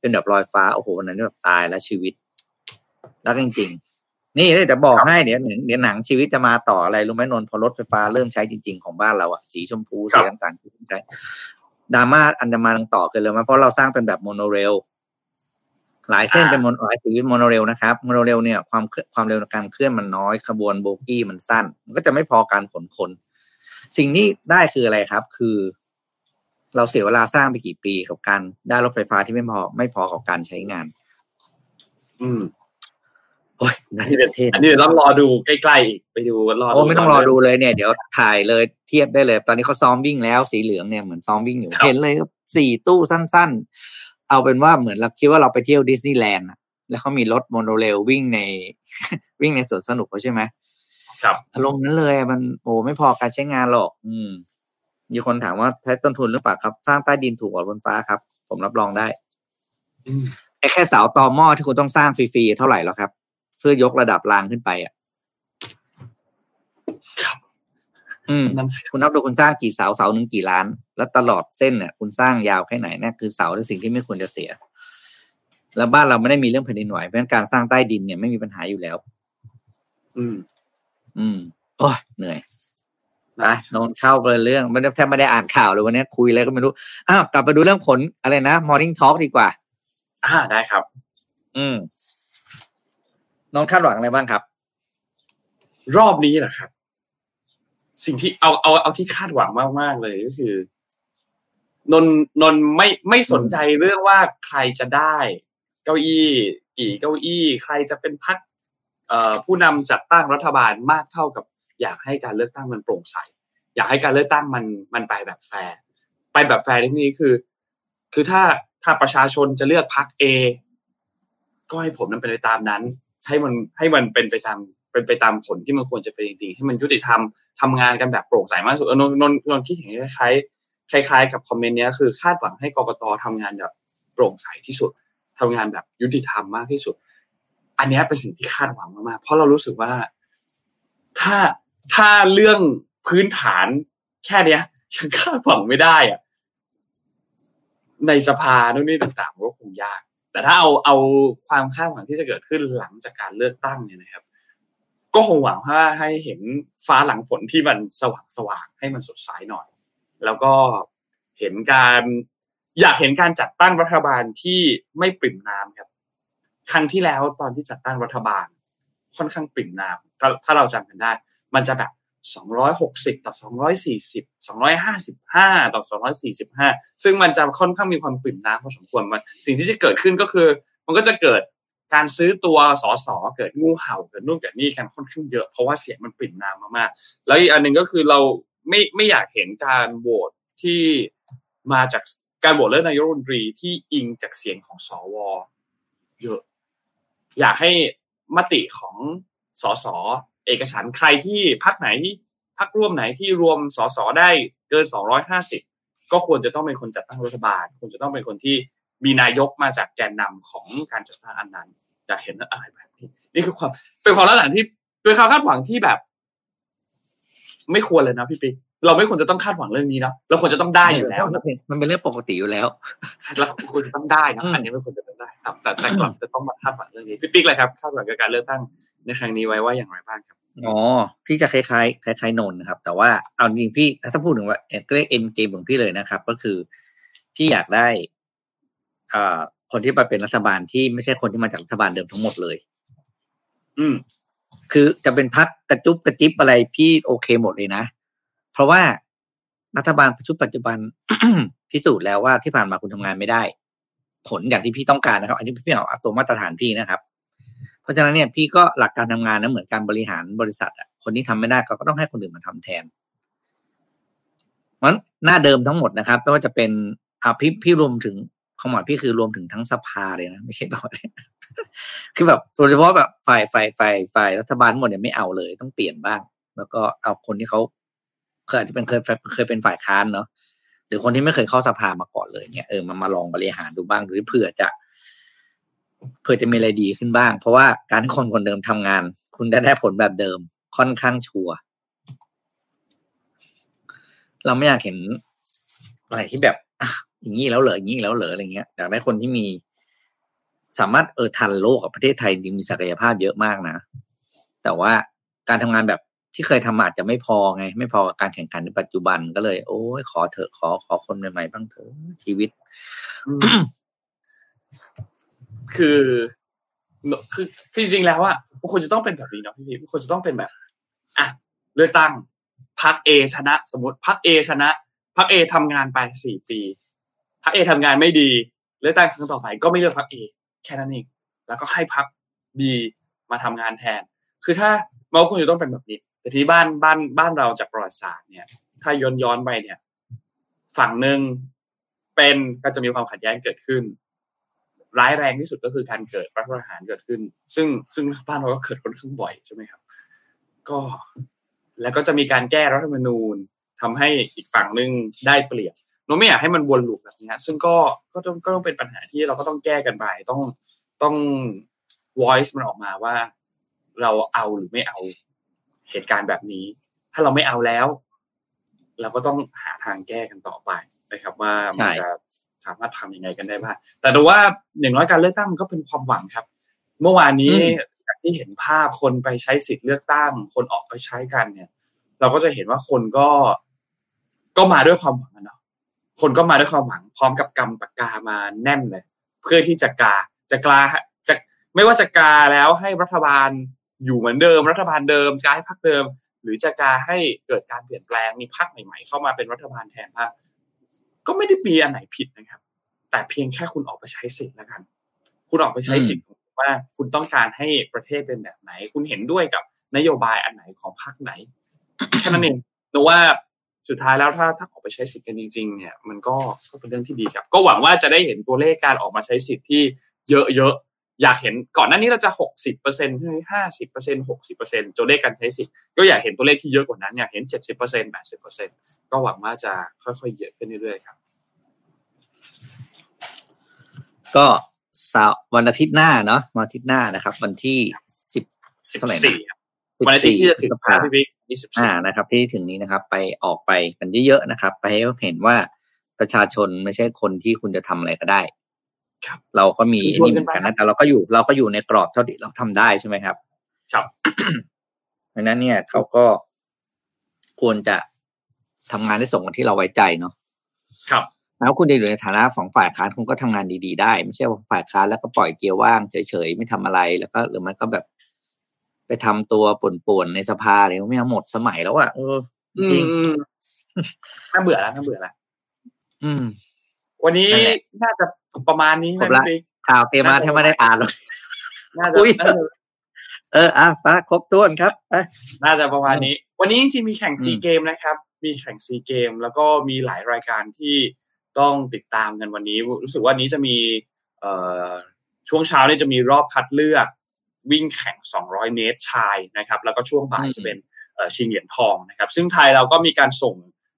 เป็นแบบลอยฟ้า โอ้โหวันนั้นแบบตายแล้วชีวิตรักจริงๆ นี่แต่บอกให้เดี๋ยวเดี๋ยวหนังชีวิตจะมาต่ออะไรรู้ไหมนนพอรถไฟฟ้าเริ่มใช้จริง ๆของบ้านเราอะสีชมพูสีต่างๆที่ใช้ ดราม่าอันดามันต่อกันเลยมาเพราะเราสร้างเป็นแบบโมโนเรลหลายเส้นเป็นโมโนหลายสีโมโนเรลนะครับโมโนเรลเนี่ยความความเร็วในการเคลื่อนมันน้อยขบวนโบกี้มันสั้น มันก็จะไม่พอการขนคน สิ่งนี้ได้คืออะไรครับ คือ เราเสียเวลาสร้างไปกี่ปีกับการได้รถไฟฟ้าที่ไม่พอไม่พอกับการใช้งาน อืม โอ้ยอันนี้เดี๋ยวอันนี้เดี๋ยวต้องรอดูใกล้ๆอีกไปดูรอโอ้ไม่ต้องรอดูเลยเนี่ยเดี๋ยวถ่ายเลยเทียบได้เลย ตอนนี้เขาซ้อมวิ่งแล้วสีเหลืองเนี่ยเหมือนซ้อมวิ่งอยู่เห็นเลยสี่ตู้สั้น ๆ เอาเป็นว่าเหมือนเราคิดว่าเราไปเที่ยวดิสนีย์แลนด์แล้วเขามีรถโมโนเรลวิ่งในวิ่งในสวนสนุกเขาใช่ไหมครับอารมณ์นั้นเลยมันโอ้ไม่พอการใช้งานหรอก อืม มีคนถามว่าใช้ต้นทุนหรือเปล่าครับ สร้างใต้ดินถูกกว่าบนฟ้าครับ ผมรับรองได้ไอ้แค่เสาตอหม้อที่คุณต้องสร้างฟรีๆเท่าไหร่แล้วครับ เพื่อยกระดับรางขึ้นไปอะอืมคุณนับดูคุณสร้างกี่เสาเสาหนึ่งกี่ล้าน แล้วตลอดเส้นเนี่ยคุณสร้างยาวแค่ไหนนี่คือเสาเป็นสิ่งที่ไม่ควรจะเสีย แล้วบ้านเราไม่ได้มีเรื่องแผ่นดินไหวเพราะฉะนั้นการสร้างใต้ดินเนี่ยไม่มีปัญหาอยู่แล้ว อืม อืมโอ้ยเหนื่อยนะนอนเข้าไปเรื่องไม่ได้แทบไม่ได้อ่านข่าวเลยวันนี้คุยอะไรก็ไม่รู้อ้าวกลับมาดูเรื่องผลอะไรนะ Morning Talk ดีกว่า อ่าได้ครับ อืม น้อนคาดหวังอะไรบ้างครับ รอบนี้นะครับ สิ่งที่เอาเอาเอาที่คาดหวังมากๆเลยก็คือนนนนไม่ไม่สนใจเรื่องว่าใครจะได้ เก้าอี้ กี่เก้าอี้ ใครจะเป็นพักผู้นำจัดตั้งรัฐบาลมากเท่ากับ อยากให้การเลือกตั้งมันโปร่งใส อยากให้การเลือกตั้งมันมันไปแบบแฟร์ไปแบบแฟร์ที่นี้คือ คือถ้าถ้าประชาชนจะเลือกพักเอก็ให้ผมนั้นเป็นไปตามนั้น ให้มันให้มันเป็นไปตามเป็นไปตามผลที่มันควรจะเป็นจริงๆให้มันยุติธรรมทำงานกันแบบโปร่งใสมากสุดนนนนคิดอย่างคล้ายคล้าย ๆ กับคอมเมนต์นี้คือคาดหวังให้กรกตทำงานแบบโปร่งใสที่สุดทำงานแบบยุติธรรมมากที่สุด อันนี้เป็นสิ่งที่คาดหวังมากๆเพราะเรารู้สึกว่าถ้าถ้าเรื่องพื้นฐานแค่เนี้ยยังคาดหวังไม่ได้อะในสภาโน่นนี่ต่างๆก็คงยาก แต่ถ้าเอาเอาความคาดหวังที่จะเกิดขึ้นหลังจากการเลือกตั้งเนี่ยนะครับ ก็คงหวังว่าให้เห็นฟ้าหลังฝนที่มันสว่างสว่างให้มันสดใสหน่อย แล้วก็เห็นการอยากเห็นการจัดตั้งรัฐบาลที่ไม่ปริ่มน้ำครับครั้งที่แล้วตอนที่จัดตั้งรัฐบาลค่อนข้างปริ่มน้ำถ้าถ้าเราจำกันได้ มันจะแบบ 260 ต่อ 240 255 ต่อ 245 ซึ่งมันจะค่อนข้างมีความปริ่มน้ำพอสมควรมันสิ่งที่จะเกิดขึ้นก็คือ มันก็จะเกิดการซื้อตัวสอสอเกิดงูเห่าเกิดนู่นเกิดนี่กันค่อนข้างเยอะเพราะว่าเสียงมันปริ่มน้ำมากๆแล้วอีกอันหนึ่งก็คือเราไม่ไม่อยากเห็นการโหวตที่มาจากการโหวตเลือกนายกรัฐมนตรีที่อิงจากเสียงของสวเยอะ อยากให้มติของสส เอกฉันท์ใครที่พักไหนที่พักร่วมไหนที่รวมสสได้เกิน 250 ก็ควรจะต้องเป็นคนจัดตั้งรัฐบาลควรจะต้องเป็นคนที่มีนายกมาจากแกนนำของการจัดตั้งอันนั้นอยากเห็นอะไรแบบนี้นี่คือความเป็นความคาดหวังที่เป็นความคาดหวังที่แบบ ไม่ควรเลยนะพี่ปิ๊กเราไม่ควรจะต้องคาดหวังเรื่องนี้นะเราควรจะต้องได้อยู่แล้วนะมันเป็นเรื่องปกติอยู่แล้วเราควรจะต้องได้นะอืมอันนี้ไม่ควรจะต้องได้แต่แต่แต่กลับจะต้องมาคาดหวังเรื่องนี้พี่ปิ๊กเลยครับคาดหวังกับการเลือกตั้งในครั้งนี้ไว้ว่าอย่างไรบ้างครับ อ๋อพี่จะคล้ายๆคล้ายๆนนท์นะครับ แต่ว่าเอาจริงๆพี่ถ้าพูดถึงว่าเอ่อเรียกเอ็นเกมของพี่เลยนะครับ ก็คือพี่อยากได้อ่าคนที่มาเป็นรัฐบาลที่ไม่ใช่คนที่มาจากรัฐบาลเดิมทั้งหมดเลย อืม คือจะเป็นพักกระจุบกระจิบอะไรพี่โอเคหมดเลยนะ เพราะว่ารัฐบาลชุดปัจจุบันพิสูจน์แล้วว่าที่ผ่านมาคุณทำงานไม่ได้ ผลอย่างที่พี่ต้องการนะครับ อันนี้พี่เอาตัวมาตรฐานพี่นะครับเพ ราะฉะนั้นเนี่ยพี่ก็หลักการทำงานนะเหมือนการบริหารบริษัทอะคนที่ทำไม่ได้ก็ต้องให้คนอื่นมาทำแทนมันหน้าเดิมทั้งหมดนะครับไม่ว่าจะเป็นอ่าพี่พี่รวมถึงความหมายพี่คือรวมถึงทั้งสภาเลยนะไม่ใช่แบบคือแบบโดยเฉพาะแบบฝ่ายฝ่ายฝ่ายฝ่ายรัฐบาลหมดเนี่ยไม่เอาเลยต้องเปลี่ยนบ้าง แล้วก็เอาคนที่เขาเคยอาจจะเป็นเคยเคยเป็นฝ่ายค้านเนาะหรือคนที่ไม่เคยเข้าสภามาก่อนเลยเนี่ยเออมันมาลองบริหารดูบ้างหรือเผื่อจะ เผื่อจะมีอะไรดีขึ้นบ้าง เพราะว่าการคนคนเดิมทำงาน คุณได้ได้ผลแบบเดิมค่อนข้างชัวร์เราไม่อยากเห็นอะไรที่แบบอะอย่างนี้แล้วเหรออย่างนี้แล้วเหรออะไรเงี้ยอยากได้คนที่มี สามารถเออทันโลกกับประเทศไทยจริงมีศักยภาพเยอะมากนะ แต่ว่าการทำงานแบบที่เคยทำอาจจะไม่พอไง ไม่พอกับการแข่งขันในปัจจุบันก็เลย โอ้ยขอเถอะขอขอคนใหม่ๆบ้างเถอะชีวิต คือคือคือจริงๆแล้วอะมันควรจะต้องเป็นแบบนี้เนาะพี่พีมันควรจะต้องเป็นแบบอะเลือกตั้งพักเอชนะ สมมติพักเอชนะพักเอทำงานไปสี่ปีพักเอทำงานไม่ดี เลือกตั้งครั้งต่อไป ก็ไม่เลือกพักเอแค่นั้นเองแล้วก็ให้พักบีมาทำงานแทน คือถ้ามันควรจะต้องเป็นแบบนี้ แต่ที่บ้านบ้านบ้านเราจากประวัติศาสตร์เนี่ย ถ้าย้อนย้อนไปเนี่ย ฝั่งหนึ่งเป็นก็จะมีความขัดแย้งเกิดขึ้น ร้ายแรงที่สุดก็คือการเกิดรัฐประหารเกิดขึ้น ซึ่งซึ่งบ้านเราก็เกิดค่อนข้างบ่อยใช่ไหมครับ ก็แล้วก็จะมีการแก้รัฐธรรมนูญทำให้อีกฝั่งหนึ่งได้เปรียบเราไม่อยากให้มันวนลูปแบบนี้ซึ่งก็ก็ต้องก็ต้องเป็นปัญหาที่เราก็ต้องแก้กันไปต้องต้อง voice มันออกมาว่า เราเอาหรือไม่เอาเหตุการณ์แบบนี้ ถ้าเราไม่เอาแล้ว เราก็ต้องหาทางแก้กันต่อไปนะครับ ว่ามันจะ สามารถทำยังไงกันได้บ้างแต่ดูว่าอย่างน้อยการเลือกตั้งมันก็เป็นความหวังครับ เมื่อวานนี้จากที่เห็นภาพคนไปใช้สิทธิ์เลือกตั้ง คนออกไปใช้กันเนี่ย เราก็จะเห็นว่าคนก็ก็มาด้วยความหวังอะเนาะคนก็มาด้วยความหวัง พร้อมกับกำปากกามาแน่นเลย เพื่อที่จะกาจะกลาจะไม่ว่าจะกาแล้วให้รัฐบาลอยู่เหมือนเดิม รัฐบาลเดิมกาให้พรรคเดิม หรือจะกาให้เกิดการเปลี่ยนแปลงมีพรรคใหม่ ๆ เข้ามาเป็นรัฐบาลแทนพรรค ก็ไม่ได้มีอันไหนผิดนะครับ แต่เพียงแค่คุณออกไปใช้สิทธิ์แล้วกัน คุณออกไปใช้สิทธิ์ของคุณว่าคุณต้องการให้ประเทศเป็นแบบไหน คุณเห็นด้วยกับนโยบายอันไหนของพรรคไหนแค่นั้นเองแต่ว่าสุดท้ายแล้วถ้าถ้าออกไปใช้สิทธิ์กันจริง ๆ เนี่ย มันก็ก็เป็นเรื่องที่ดีครับ ก็หวังว่าจะได้เห็นตัวเลขการออกมาใช้สิทธิ์ที่เยอะๆ อยากเห็นก่อนหน้านี้เราจะหกสิบเปอร์เซ็นต์ใช่ไหมห้าสิบเปอร์เซ็นต์หกสิบเปอร์เซ็นต์ตัวเลขการใช้สิทธิ์ก็อยากเห็นตัวเลขที่เยอะกว่านั้นอยากเห็นเจ็ดสิบเปอร์เซ็นต์แปดสิบเปอร์เซ็นต์ก็หวังว่าจะค่อยๆเยอะขึ้นเรื่อยๆครับ ก็เสาร์วันอาทิตย์หน้าเนาะวันอาทิตย์หน้านะครับ วันที่สิบสิบเท่าไหร่นะสี่ครับวันอาทิตย์ที่จะถึงพฤษภาพี่บิ๊กยี่สิบอ่าสี่นะครับ ที่ถึงนี้นะครับ ไปออกไปกันเยอะๆนะครับ ไปให้เขาเห็นว่าประชาชนไม่ใช่คนที่คุณจะทำอะไรก็ได้ครับ เราก็มีอันนี้เหมือนกันนะแต่เราก็อยู่เราก็อยู่ในกรอบเท่าที่เราทำได้ใช่ไหมครับ ครับดังนั้นเนี่ยเขาก็ควรจะทำงานได้ส่งกันที่เราไว้ใจเนาะครับแล้วคุณจะอยู่ในฐานะของฝ่ายค้านคุณก็ทำงานดีๆได้ ไม่ใช่ว่าฝ่ายค้านแล้วก็ปล่อยเกียร์ว่างเฉยๆไม่ทำอะไรแล้วก็หรือมันก็แบบไปทำตัวป่วนๆในสภาเลยไม่เอาหมดสมัยแล้วอะเอออืจริงมน่าเบื่อแล้วน่าเบื่อแล้วอืม วันนี้นั่นแหละน่าจะประมาณนี้ครนะบละพี่บิ๊กข่าวเตรียมมาแทบไม่ได้อ่านหรอกน่าจะอุ๊ยน่าจะเอออะไปครบถ้วนครับไปน่าจะประมาณนี้ วันนี้จริงๆมีแข่งอืมซีเกมนะครับ มีแข่งซีเกม แล้วก็มีหลายรายการที่ต้องติดตามกันวันนี้ รู้สึกว่านี้จะมีช่วงเช้าเนี่ยจะมีรอบคัดเลือก วิ่งแข่ง 200 เมตรชายนะครับ แล้วก็ช่วงบ่ายจะเป็นชิงเหรียญทองนะครับ ซึ่งไทยเราก็มีการส่ง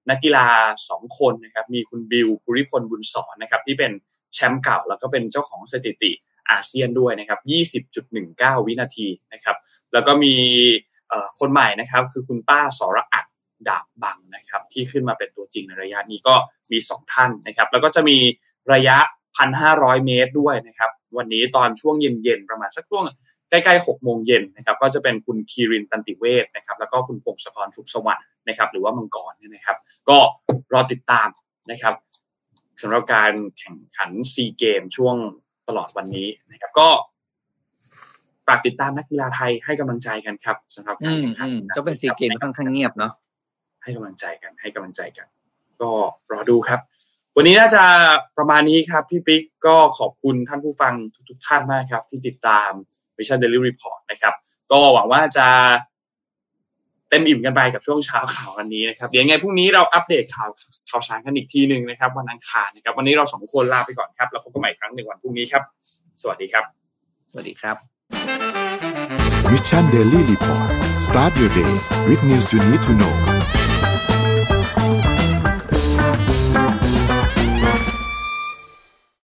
นักกีฬา 2 คนนะครับมีคุณบิวภูริพลบุญสอนนะครับที่เป็นแชมป์เก่าแล้วก็เป็นเจ้าของสถิติอาเซียนด้วยนะครับ20.19 วินาทีนะครับ แล้วก็มีคนใหม่นะครับคือคุณต้าสรอัดดาบบังนะครับที่ขึ้นมาเป็นตัวจริงในระยะนี้ก็มี 2 ท่านนะครับ แล้วก็จะมีระยะ 1,500 เมตรด้วยนะครับ วันนี้ตอนช่วงเย็นๆ ประมาณสักช่วง ใกล้ๆ6โมงเย็นนะครับก็จะเป็นคุณคีรินตันติเวศนะครับแล้วก็คุณพงศกรสุขสวัสดิ์นะครับหรือว่ามังกรนี่นะครับ ก็รอติดตามนะครับสำหรับการแข่งขันซีเกมช่วงตลอดวันนี้นะครับก็ฝากติดตามนักกีฬาไทยให้กำลังใจกันครับสำหรับการแข่งขันจะเป็นซีเกมค่อนข้างเงียบเนาะให้กำลังใจกันให้กำลังใจกัน ก็รอดูครับ วันนี้น่าจะประมาณนี้ครับพี่ปิ๊กก็ขอบคุณท่านผู้ฟังทุกๆท่านมากครับ ที่ติดตาม Mission Daily Report นะครับ ก็หวังว่าจะเต็มอิ่มกันไปกับช่วงเช้าข่าววันนี้นะครับเดี๋ยวไงพรุ่งนี้เราอัปเดตข่าวข่าวสารกันอีกทีหนึ่งนะครับ วันอังคารนะครับ วันนี้เราสองคนลาไปก่อนครับแล้วพบกันใหม่ครั้งหนึ่งวันพรุ่งนี้ครับ สวัสดีครับ สวัสดีครับ Mission Daily Report start your day with news you need to know